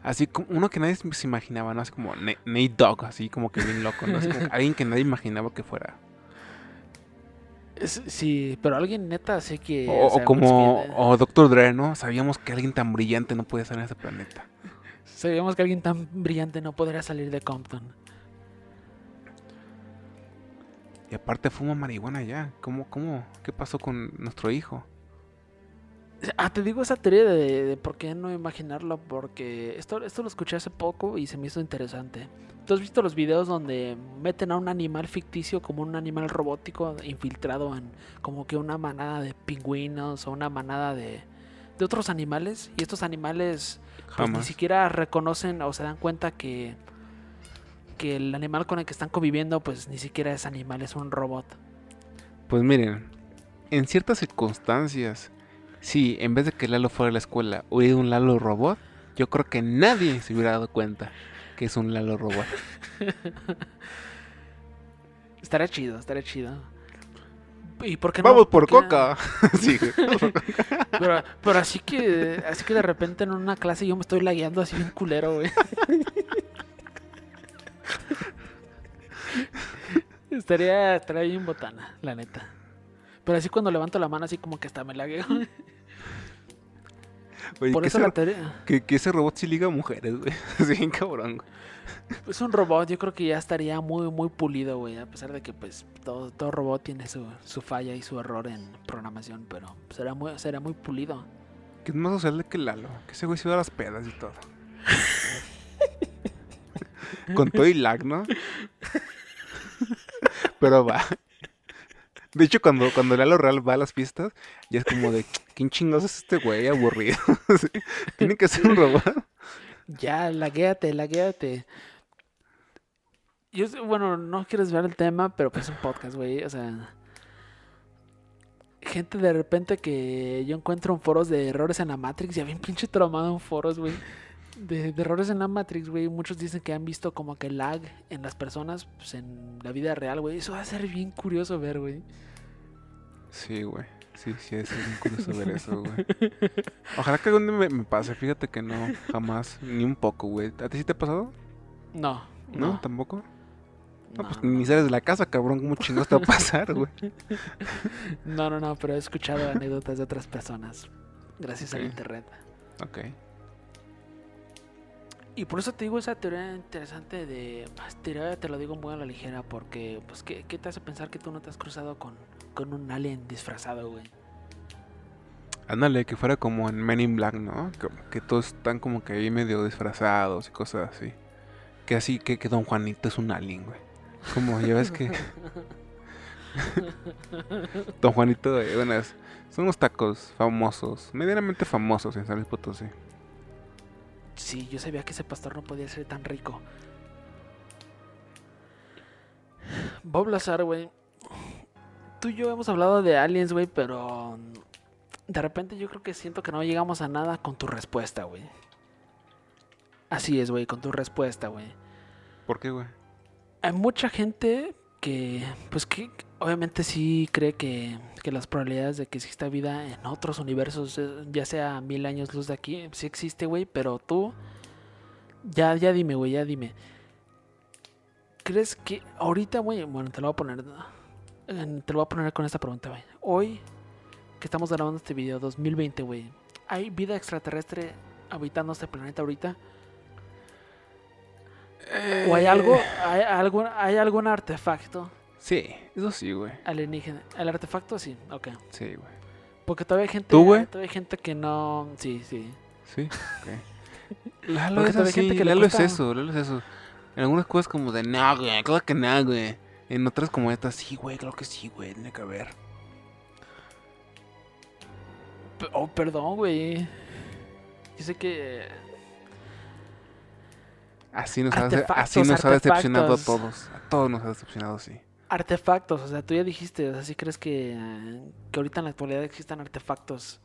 Así como uno que nadie se imaginaba, ¿no? Así como Na- Nate Dogg, así como que bien loco, ¿no? Así como alguien que nadie imaginaba que fuera. Sí, pero alguien neta sé que... O, o sea, como, o Dr. Dre, ¿no? Sabíamos que alguien tan brillante no podía estar en ese planeta. Sabíamos que alguien tan brillante no podría salir de Compton. Y aparte fuma marihuana ya. ¿Cómo, cómo? ¿Qué pasó con nuestro hijo? Ah, te digo esa teoría de, de por qué no imaginarlo, porque esto, esto lo escuché hace poco y se me hizo interesante. ¿Tú has visto los videos donde meten a un animal ficticio como un animal robótico infiltrado en como que una manada de pingüinos o una manada de, de otros animales? Y estos animales pues, ni siquiera reconocen o se dan cuenta que, que el animal con el que están conviviendo pues ni siquiera es animal, es un robot. Pues miren, en ciertas circunstancias, si en vez de que Lalo fuera a la escuela hubiera un Lalo robot, yo creo que nadie se hubiera dado cuenta que es un Lalo robot. Estaría chido, estaría chido. ¿Y por qué no? Vamos por qué- coca. sí. Pero, pero así que así que de repente en una clase yo me estoy lagueando así bien culero, güey. estaría, estaría bien botana, la neta. Pero así cuando levanto la mano así como que hasta me lagueo. Oye, Por eso ese, la teoría. que, que ese robot sí liga a mujeres, güey. Así bien cabrón, güey. Es un robot, yo creo que ya estaría muy, muy pulido, güey. A pesar de que pues todo, todo robot tiene su, su falla y su error en programación, pero será muy, será muy pulido. Que es más social que Lalo. Que ese güey se va a las pedas y todo. Con todo y lag, ¿no? Pero va. De hecho, cuando, cuando Lalo Real va a las fiestas, ya es como de, ¿quién chingados es este güey aburrido? Tiene que ser un robot. Ya, laguéate, laguéate. Yo, bueno, no quieres ver el tema, pero pues es un podcast, güey. O sea, gente de repente que yo encuentro en foros de errores en la Matrix, ya bien pinche traumado en foros, güey. De, de errores en la Matrix, güey. Muchos dicen que han visto como que lag en las personas, pues en la vida real, güey. Eso va a ser bien curioso ver, güey. Sí, güey. Sí, sí, es bien curioso ver eso, güey. Ojalá que algún día me, me pase. Fíjate que no, jamás. Ni un poco, güey. ¿A ti sí te ha pasado? No, ¿No? no. ¿Tampoco? No, No, pues no. ni sales de la casa, cabrón. ¿Cómo chingados te va a pasar, güey? No, no, no, pero he escuchado anécdotas de otras personas. Gracias al Ok. internet. Ok. Y por eso te digo esa teoría interesante de... Teoría te lo digo muy a la ligera porque, pues, ¿qué, qué te hace pensar que tú no te has cruzado con, con un alien disfrazado, güey. Ándale, que fuera como en Men in Black, ¿no? Que, todos están como que ahí medio disfrazados y cosas así. Que así, que, que Don Juanito es un alien, güey. Como ya ves que Don Juanito, de, bueno, son unos tacos famosos, medianamente famosos en San Luis Potosí. Sí, yo sabía que ese pastor no podía ser tan rico. Bob Lazar, güey. Tú y yo hemos hablado de aliens, güey, pero de repente yo creo que siento que no llegamos a nada con tu respuesta, güey. Así es, güey, con tu respuesta, güey. ¿Por qué, güey? Hay mucha gente que, pues que obviamente sí cree que, que las probabilidades de que exista vida en otros universos, eh, ya sea mil años luz de aquí, sí existe, güey, pero tú, ya, ya dime, güey, ya dime. ¿Crees que ahorita, güey, bueno, te lo voy a poner, eh, te lo voy a poner con esta pregunta, güey. Hoy, que estamos grabando este video, 2020, güey, ¿hay vida extraterrestre habitando este planeta ahorita? ¿O hay algo, hay algún, hay algún artefacto Sí, eso sí, güey. alienígena? El artefacto sí, ok. Sí, güey. Porque todavía hay gente, ¿Tú, güey? todavía hay gente que no, sí, sí. Sí, ok. Lalo es gente que le Lalo es eso, Lalo es eso. En algunas cosas como de, no, güey, claro que no, güey. En otras como estas, sí, güey, claro que sí, güey, tiene que haber. Oh, perdón, güey. Yo sé que Así nos, ha, Artefactos, así nos ha decepcionado a todos. A todos nos ha decepcionado, sí. Artefactos, o sea, tú ya dijiste, o sea, ¿sí crees que, que ahorita en la actualidad existan artefactos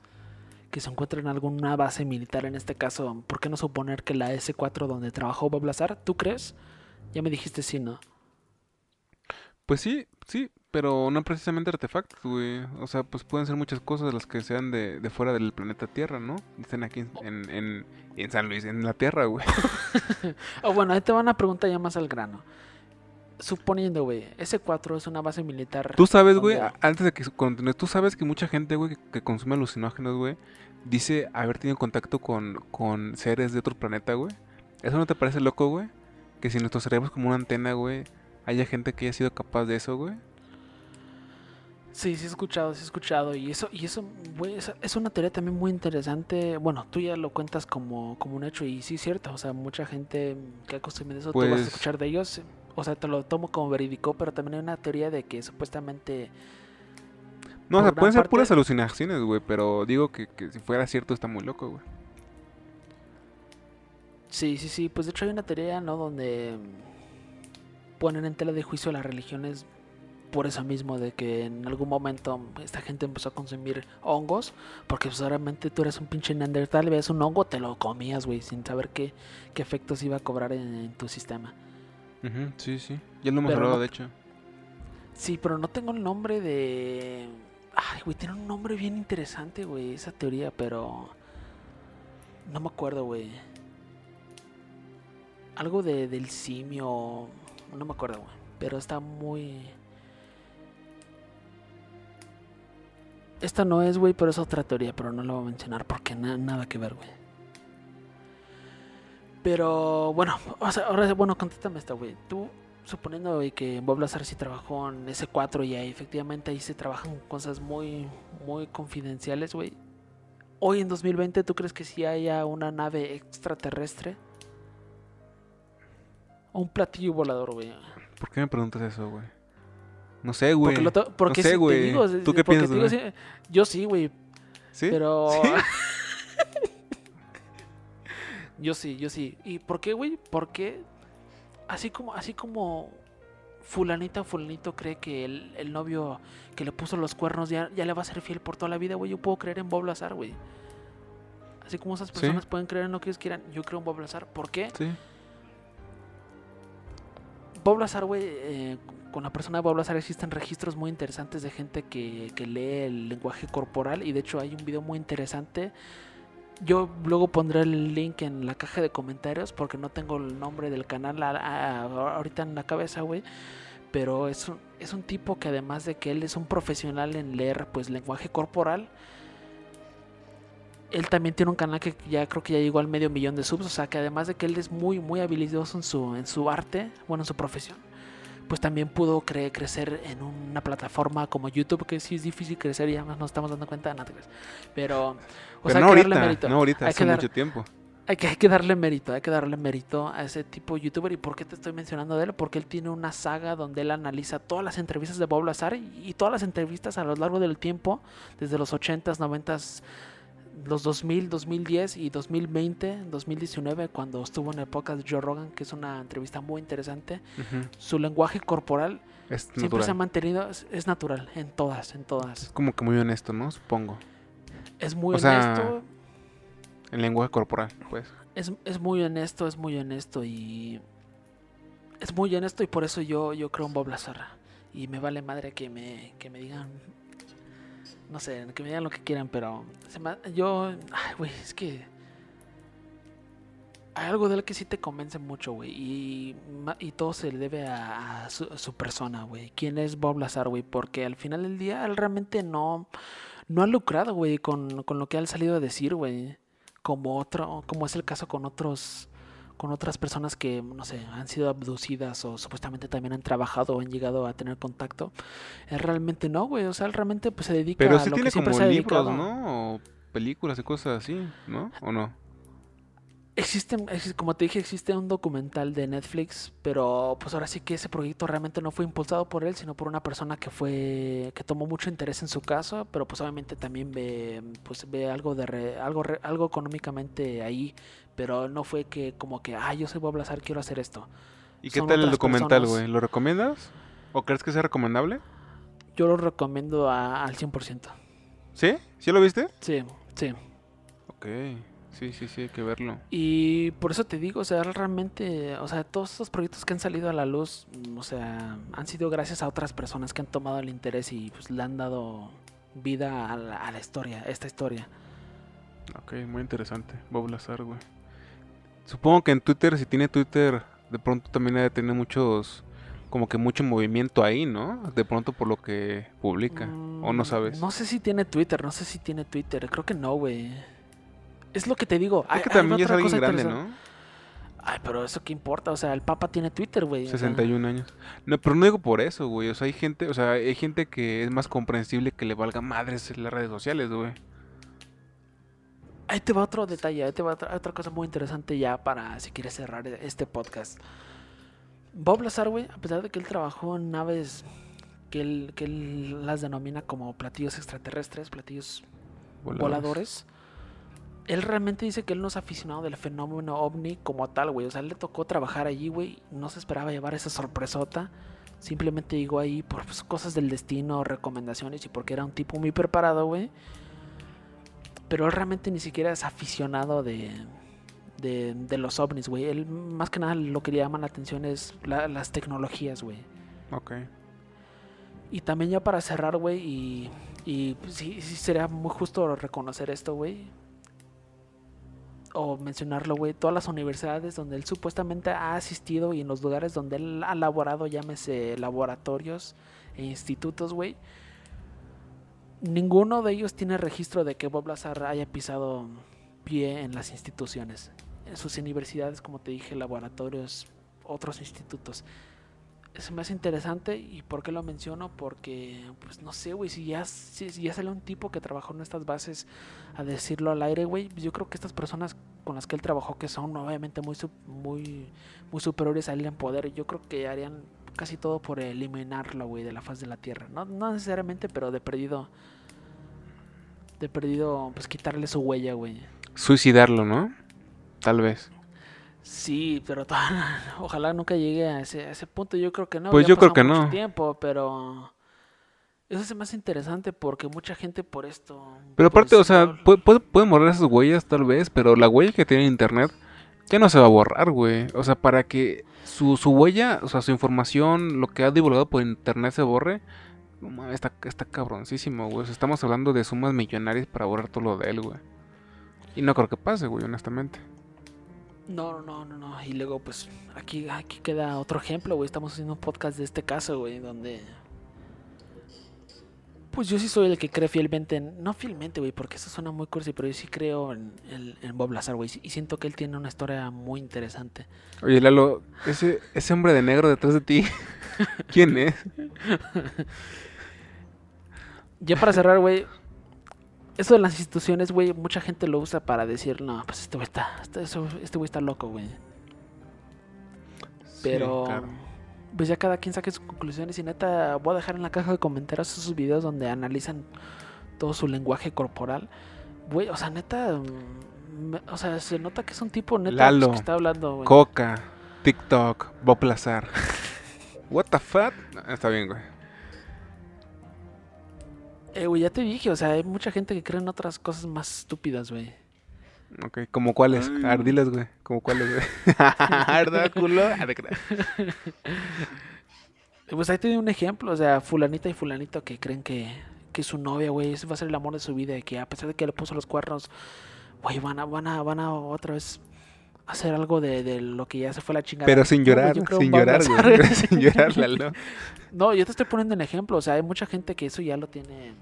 que se encuentren en alguna base militar en este caso? ¿Por qué no suponer que la S4 donde trabajó Bob Lazar, ¿tú crees? Ya me dijiste sí, ¿no? Pues sí, sí, pero no precisamente artefactos, güey. O sea, pues pueden ser muchas cosas las que sean de, de fuera del planeta Tierra, ¿no? Estén aquí en, en, en- en San Luis, en la Tierra, güey. Oh, bueno, ahí te va una pregunta ya más al grano. Suponiendo, güey, S4 es una base militar. Tú sabes, güey, antes de que continúes, tú sabes que mucha gente, güey, que, que consume alucinógenos, güey, dice haber tenido contacto con, con seres de otro planeta, güey. ¿Eso no te parece loco, güey? Que si nuestro cerebro es como una antena, güey, haya gente que haya sido capaz de eso, güey. Sí, sí he escuchado, sí he escuchado. Y eso, y eso, güey, es, una teoría también muy interesante. Bueno, tú ya lo cuentas como, como un hecho y sí es cierto. O sea, mucha gente que ha consumido eso, tú vas a Pues- escuchar de ellos. O sea, te lo tomo como verídico, pero también hay una teoría de que supuestamente... No, o sea, pueden ser parte- puras alucinaciones, güey, pero digo que, que si fuera cierto está muy loco, güey. Sí, sí, sí. Pues de hecho hay una teoría, ¿no? Donde ponen en tela de juicio las religiones por eso mismo, de que en algún momento esta gente empezó a consumir hongos, porque pues obviamente tú eres un pinche neandertal, ves un hongo, te lo comías, güey, sin saber qué, qué efectos iba a cobrar en, en tu sistema. Ujú, sí, sí. Ya lo hemos Pero hablado, no- de hecho. Sí, pero no tengo el nombre de... Ay, güey, tiene un nombre bien interesante, güey, esa teoría, pero... No me acuerdo, güey. Algo de, del simio... No me acuerdo, güey. Pero está muy... Esta no es, güey, pero es otra teoría, pero no la voy a mencionar porque na- nada que ver, güey. Pero bueno, o sea, ahora, bueno, contéstame esta, güey. Tú, suponiendo güey, que Bob Lazar sí trabajó en S4 y ahí efectivamente ahí se trabajan cosas muy, muy confidenciales, güey. Hoy en 2020, ¿tú crees que sí haya una nave extraterrestre? O un platillo volador, güey. ¿Por qué me preguntas eso, güey? No sé, güey. Porque, porque sé, si te güey. digo, ¿Tú qué piensas, te digo, yo sí, güey, ¿Sí? pero... ¿Sí? yo sí, yo sí. ¿Y por qué, güey? Porque así como, así como fulanita o fulanito cree que el, el novio que le puso los cuernos ya, ya le va a ser fiel por toda la vida, güey. Yo puedo creer en Bob Lazar, güey. Así como esas Sí. personas pueden creer en lo que ellos quieran, yo creo en Bob Lazar. ¿Por qué? Sí. Bob Lazar, güey, eh, con la persona de Bob Lazar existen registros muy interesantes de gente que, que lee el lenguaje corporal y de hecho hay un video muy interesante. Yo luego pondré el link en la caja de comentarios porque no tengo el nombre del canal ahorita en la cabeza, güey. Pero es un, es un tipo que además de que él es un profesional en leer pues lenguaje corporal, él también tiene un canal que ya creo que ya llegó al medio millón de subs. O sea que además de que él es muy, muy habilidoso en su, en su arte, bueno, en su profesión, pues también pudo cre- crecer en una plataforma como YouTube, que sí es difícil crecer y además nos estamos dando cuenta de nada. Pero, o Pero sea, no hay que darle ahorita, mérito. no ahorita, Hay hace que dar- mucho tiempo. Hay que, hay que darle mérito, hay que darle mérito a ese tipo de youtuber. ¿Y por qué te estoy mencionando de él? Porque él tiene una saga donde él analiza todas las entrevistas de Bob Lazar y, y todas las entrevistas a lo largo del tiempo, desde los 80s, 90s, los 2000, 2010 y 2020, 2019, cuando estuvo en el podcast de Joe Rogan, que es una entrevista muy interesante. Su lenguaje corporal Es siempre natural. se ha mantenido, es, es natural, en todas, en todas. Es como que muy honesto, ¿no? Supongo. Es muy O sea, honesto. El lenguaje corporal, pues. Es, es muy honesto, es muy honesto y. Es muy honesto y por eso yo, yo creo en Bob Lazar. Y me vale madre que me, que me digan. No sé, que me digan lo que quieran, pero. se me- yo. Ay, güey, es que. Hay algo de él que sí te convence mucho, güey. Y, y todo se le debe a, a su, a su persona, güey. ¿Quién es Bob Lazar, güey? Porque al final del día él realmente no. No ha lucrado, güey, con, con lo que ha salido a decir, güey como otro, como es el caso con otros, con otras personas que, no sé, han sido abducidas o supuestamente también han trabajado o han llegado a tener contacto. Él realmente no, güey, o sea, él realmente pues se dedica Pero a lo tiene que siempre como se ha libros, dedicado. ¿no? O películas y cosas así, ¿no? ¿O no? Existe, exi- como te dije, existe un documental de Netflix, pero pues ahora sí que ese proyecto realmente no fue impulsado por él, sino por una persona que fue, que tomó mucho interés en su caso, pero pues obviamente también ve, pues ve algo de re- algo, re- algo económicamente ahí, pero no fue que como que, ah, yo soy Bob Lazar, quiero hacer esto. ¿Y qué tal el documental, güey? ¿Lo recomiendas? ¿O crees que sea recomendable? Yo lo recomiendo a- al 100%. ¿Sí? ¿Sí lo viste? Sí, sí. Ok. Sí, sí, sí, hay que verlo. Y por eso te digo, o sea, realmente, o sea, todos estos proyectos que han salido a la luz, mm, o sea, han sido gracias a otras personas que han tomado el interés y pues le han dado vida a la, a la historia, esta historia. Ok, muy interesante. Bob Lazar, güey. Supongo que en Twitter, si tiene Twitter, de pronto también ha de tener muchos, como que mucho movimiento ahí, ¿no? De pronto por lo que publica. ¿O no Mm, sabes? No sé si tiene Twitter, no sé si tiene Twitter, creo que no, güey. Es lo que te digo. Es hay- que hay también es alguien cosa grande. ¿no? Ay, pero eso qué importa, o sea, el Papa tiene Twitter, güey. o sea. 61 años. No, pero no digo por eso, güey. O sea, hay gente, o sea, hay gente que es más comprensible que le valga madres en las redes sociales, güey. Ahí te va otro detalle, ahí te va otra, otra cosa muy interesante ya para si quieres cerrar este podcast. Bob Lazar, güey, a pesar de que él trabajó en naves que él, que él las denomina como platillos extraterrestres, platillos voladores, él realmente dice que él no es aficionado del fenómeno ovni como tal, güey. O sea, él le tocó trabajar allí, güey. No se esperaba llevar esa sorpresota. Simplemente llegó ahí por pues, cosas del destino, recomendaciones y porque era un tipo muy preparado, güey. Pero él realmente ni siquiera es aficionado de, de, de los ovnis, güey. Él más que nada lo que le llama la atención es la- las tecnologías, güey. Ok. Y también ya para cerrar, güey, y, y pues, sí, sí sería muy justo reconocer esto, güey. O mencionarlo, güey. Todas las universidades donde él supuestamente ha asistido y en los lugares donde él ha laborado, llámese laboratorios e institutos, güey. Ninguno de ellos tiene registro de que Bob Lazar haya pisado pie en las instituciones. En sus universidades, como te dije, laboratorios, otros institutos se me hace interesante y por qué lo menciono porque pues no sé güey si ya si, ya sale un tipo que trabajó en estas bases a decirlo al aire güey yo creo que estas personas con las que él trabajó que son obviamente muy muy muy superiores a él en poder yo creo que harían casi todo por eliminarlo güey de la faz de la tierra no no necesariamente pero de perdido de perdido pues quitarle su huella güey Suicidarlo, ¿no? Tal vez. Sí, pero ojalá nunca llegue a ese, a ese punto. Yo creo que no. Pues ya yo creo que mucho no. tiempo, pero eso se me hace interesante porque mucha gente por esto. Pero aparte, pues, o sea, puede, puede, pueden borrar esas huellas tal vez, pero la huella que tiene en internet ya no se va a borrar, güey. O sea, para que su, su huella, o sea, su información, lo que ha divulgado por internet se borre, está, está cabroncísimo, güey. O sea, estamos hablando de sumas millonarias para borrar todo lo de él, güey. Y no creo que pase, güey, honestamente. No, no, no, no. Y luego, pues, aquí, aquí queda otro ejemplo, güey. Estamos haciendo un podcast de este caso, güey, donde. Pues yo sí soy el que cree fielmente en. No fielmente, güey, porque eso suena muy cursi, pero yo sí creo en, en, en Bob Lazar, güey. Y siento que él tiene una historia muy interesante. Oye, Lalo, ese, ese hombre de negro detrás de ti, ¿Quién es? Ya para cerrar, güey. Eso de las instituciones, güey, mucha gente lo usa para decir, no, pues este güey está, este este güey está loco, güey. Pero, Sí, claro. pues ya cada quien saque sus conclusiones y neta, voy a dejar en la caja de comentarios esos videos donde analizan todo su lenguaje corporal. Güey, o sea, neta, me- o sea, se nota que es un tipo neta pues, que está hablando, güey. Coca, TikTok, Bob Lazar. What the fuck? Está bien, güey. Eh, güey, ya te dije, o sea, hay mucha gente que cree en otras cosas más estúpidas, güey. Ok, ¿como cuáles? Ardiles, güey. ¿Como cuáles, güey? ¿Verdad, culo? Pues ahí te doy un ejemplo, o sea, fulanita y fulanito que creen que, que su novia, güey, ese va a ser el amor de su vida y que a pesar de que le puso los cuernos, güey, van a, van a, van a otra vez hacer algo de, de lo que ya se fue la chingada. Pero sin No, llorar, yo creo sin llorar, güey. sin llorar, Lalo. No, yo te estoy poniendo un ejemplo, o sea, hay mucha gente que eso ya lo tiene,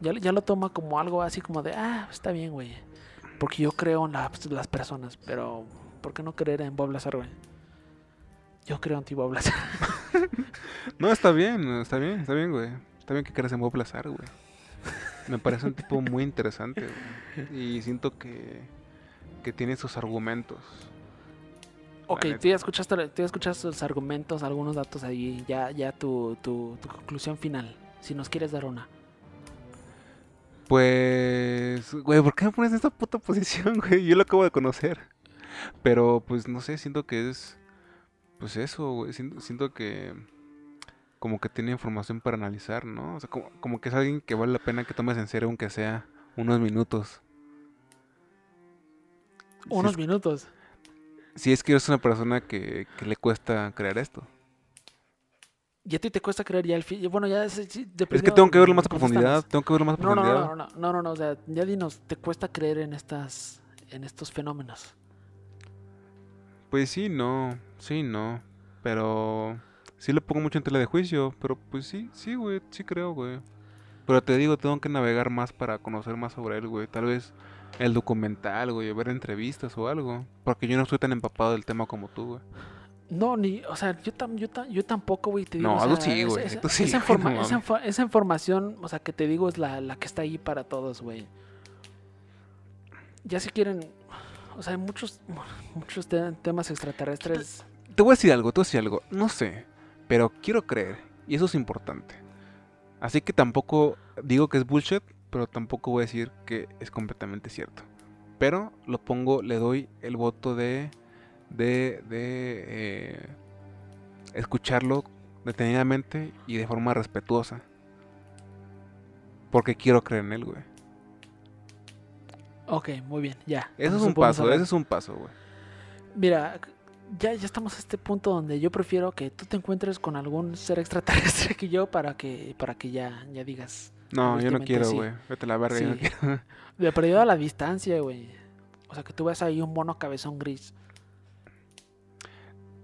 ya, ya lo toma como algo así como de, ah, está bien, güey, porque yo creo en la- las personas, pero ¿por qué no creer en Bob Lazar, güey? Yo creo en ti, Bob Lazar. No, está bien, está bien, está bien, güey. Está bien que creas en Bob Lazar, güey. Me parece un tipo muy interesante, güey. Y siento que, que tiene sus argumentos. Ok, tú ya escuchaste, tú ya escuchaste los argumentos, algunos datos ahí, ya, ya tu, tu, tu conclusión final, si nos quieres dar una. Pues, güey, ¿por qué me pones en esta puta posición, güey? Yo lo acabo de conocer. Pero, pues, no sé, siento que es, pues eso, güey. Siento, siento que como que tiene información para analizar, ¿no? O sea, como, como que es alguien que vale la pena que tomes en serio, aunque sea unos minutos. Si Unos es- minutos. Si es que eres una persona que, que le cuesta crear esto. Y a ti te cuesta creer ya el fin. Bueno, ya es, Es que tengo que verlo más a profundidad. Tengo que verlo más a No, no, profundidad. no, no, no, no, no, o sea, ya dinos, ¿te cuesta creer en estas, en estos fenómenos? Pues sí, no. Sí, no. Pero sí le pongo mucho en tela de juicio. Pero pues sí, sí, güey. Sí creo, güey. Pero te digo, tengo que navegar más para conocer más sobre él, güey. Tal vez el documental, güey. Ver entrevistas o algo. Porque yo no estoy tan empapado del tema como tú, güey. No, ni, o sea, yo, tam, yo, tam- yo tampoco, güey, te digo. No, o tú sea, sí, esa- güey, esa- tú sí, esa, güey, informa- no esa, mames. info- esa información, o sea, que te digo es la, la que está ahí para todos, güey. Ya si quieren, o sea, hay muchos, muchos te- temas extraterrestres. Te voy a decir algo, te voy a decir algo. No sé. Pero quiero creer. Y eso es importante. Así que tampoco digo que es bullshit. Pero tampoco voy a decir que es completamente cierto. Pero lo pongo, le doy el voto de. de. de. eh, escucharlo detenidamente y de forma respetuosa. Porque quiero creer en él, güey. Ok, muy bien, ya. Eso es un paso, ese es un paso, güey. Mira, ya, ya estamos a este punto donde yo prefiero que tú te encuentres con algún ser extraterrestre que yo para que, para que ya, ya digas. No, yo no quiero, sí. güey. Vete a la verga, yo no quiero. De perdido a la distancia, güey. O sea, que tú ves ahí un mono cabezón gris.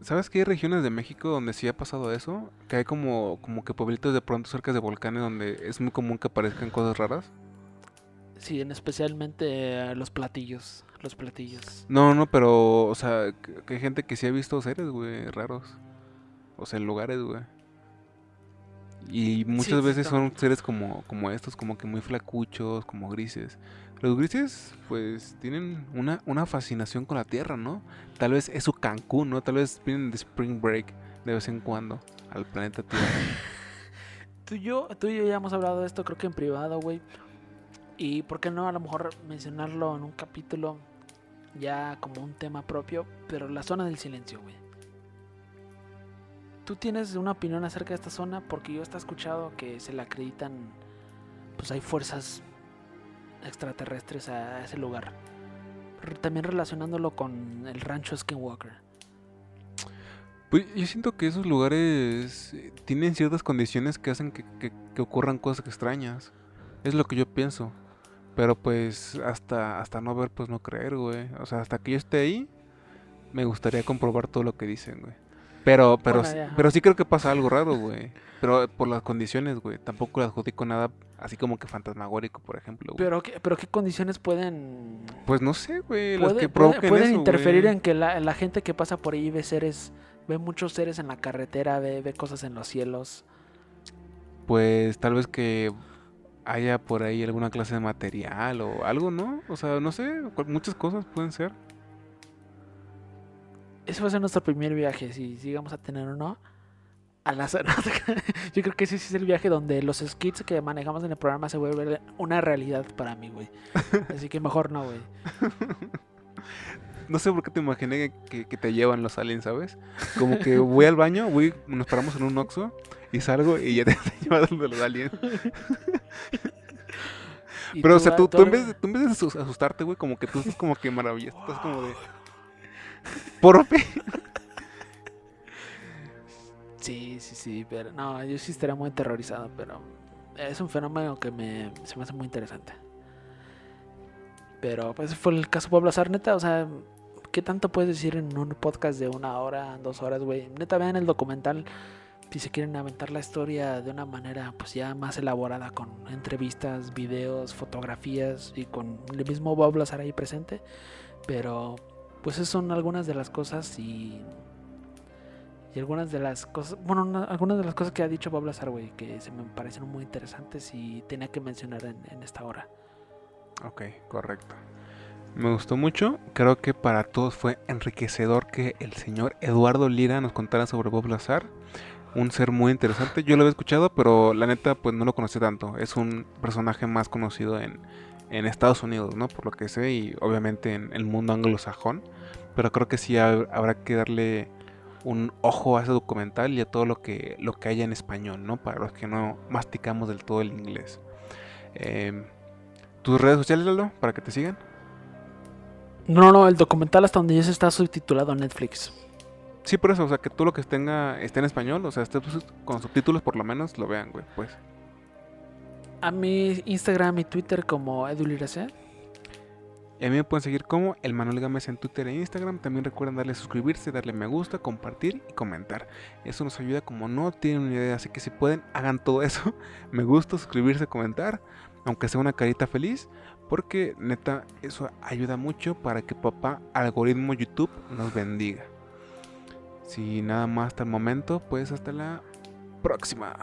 ¿Sabes que hay regiones de México donde sí ha pasado eso? Que hay como, como que pueblitos de pronto cerca de volcanes donde es muy común que aparezcan cosas raras. Sí, en especialmente eh, los platillos. Los platillos. No, no, pero, o sea, que, que hay gente que sí ha visto seres, güey, raros. O sea, en lugares, güey. Y muchas sí, veces son seres como, como estos, como que muy flacuchos, como grises. Los grises, pues, tienen una, una fascinación con la Tierra, ¿no? Tal vez es su Cancún, ¿no? Tal vez vienen de Spring Break de vez en cuando al planeta Tierra. Tú y yo, tú y yo ya hemos hablado de esto, creo que en privado, güey. Y por qué no a lo mejor mencionarlo en un capítulo ya como un tema propio, pero la zona del silencio, güey. ¿Tú tienes una opinión acerca de esta zona? Porque yo he escuchado que se le acreditan, pues hay fuerzas extraterrestres a ese lugar. También relacionándolo con el rancho Skinwalker. Pues yo siento que esos lugares eh, tienen ciertas condiciones que hacen que, que- que ocurran cosas extrañas. Es lo que yo pienso. Pero pues hasta, hasta no ver, pues no creer, güey. O sea, hasta que yo esté ahí, me gustaría comprobar todo lo que dicen, güey. Pero, pero, Bueno, sí- ya. pero sí creo que pasa algo raro, güey. Pero por las condiciones, güey. Tampoco le adjudico nada así como que fantasmagórico, por ejemplo, güey. Pero, ¿qué, pero ¿qué condiciones pueden Pues no sé, güey. Las que provoquen pueden eso, interferir güey. en que la, la gente que pasa por ahí ve seres ve muchos seres en la carretera, ve, ve cosas en los cielos. Pues tal vez que haya por ahí alguna clase de material o algo, ¿no? O sea, no sé, muchas cosas pueden ser. Ese va a ser nuestro primer viaje, si sigamos a tener uno. A la... Yo creo que ese sí es el viaje donde los skits que manejamos en el programa se vuelven una realidad para mí, güey. Así que mejor no, güey. No sé por qué te imaginé que, te llevan los aliens, ¿sabes? Como que voy al baño, voy, nos paramos en un Oxxo y salgo y ya te, llevas de los aliens. Pero, o sea, tú, tú, en vez de, tú en vez de asustarte, güey, como que tú estás como que maravilloso. Estás como de... ¿Por Sí, sí, sí, pero no, yo sí estaría muy aterrorizado, pero es un fenómeno que me, se me hace muy interesante. Pero pues fue el caso Pablo Azar, neta, o sea, ¿qué tanto puedes decir en un podcast de una hora, dos horas, güey? Neta, vean el documental si se quieren aventar la historia de una manera pues ya más elaborada con entrevistas, videos, fotografías y con el mismo Bob Lazar ahí presente. Pero pues esas son algunas de las cosas y y algunas de las cosas, bueno, algunas de las cosas que ha dicho Bob Lazar, que se me parecen muy interesantes y tenía que mencionar en, en esta hora. Ok, correcto. Me gustó mucho. Creo que para todos fue enriquecedor que el señor Eduardo Lira nos contara sobre Bob Lazar. Un ser muy interesante. Yo lo había escuchado, pero la neta, pues no lo conocí tanto. Es un personaje más conocido en, en Estados Unidos, ¿no? Por lo que sé, y obviamente en el mundo anglosajón. Pero creo que sí habrá que darle un ojo a ese documental y a todo lo que, lo que haya en español, ¿no? Para los que no masticamos del todo el inglés. Em, ¿Tus redes sociales, Lalo, para que te sigan? No, no, el documental hasta donde ya se está subtitulado en Netflix. Sí, por eso, o sea, que todo lo que tenga esté en español, o sea, esté con subtítulos por lo menos, lo vean, güey, pues. A mi Instagram y Twitter como edulirace. Y a mí me pueden seguir como el Manuel Gámez en Twitter e Instagram. También recuerden darle suscribirse, darle me gusta, compartir y comentar. Eso nos ayuda como no tienen una idea. Así que si pueden, hagan todo eso. Me gusta, suscribirse, comentar. Aunque sea una carita feliz. Porque neta, eso ayuda mucho para que papá algoritmo YouTube nos bendiga. Si nada más hasta el momento, pues hasta la próxima.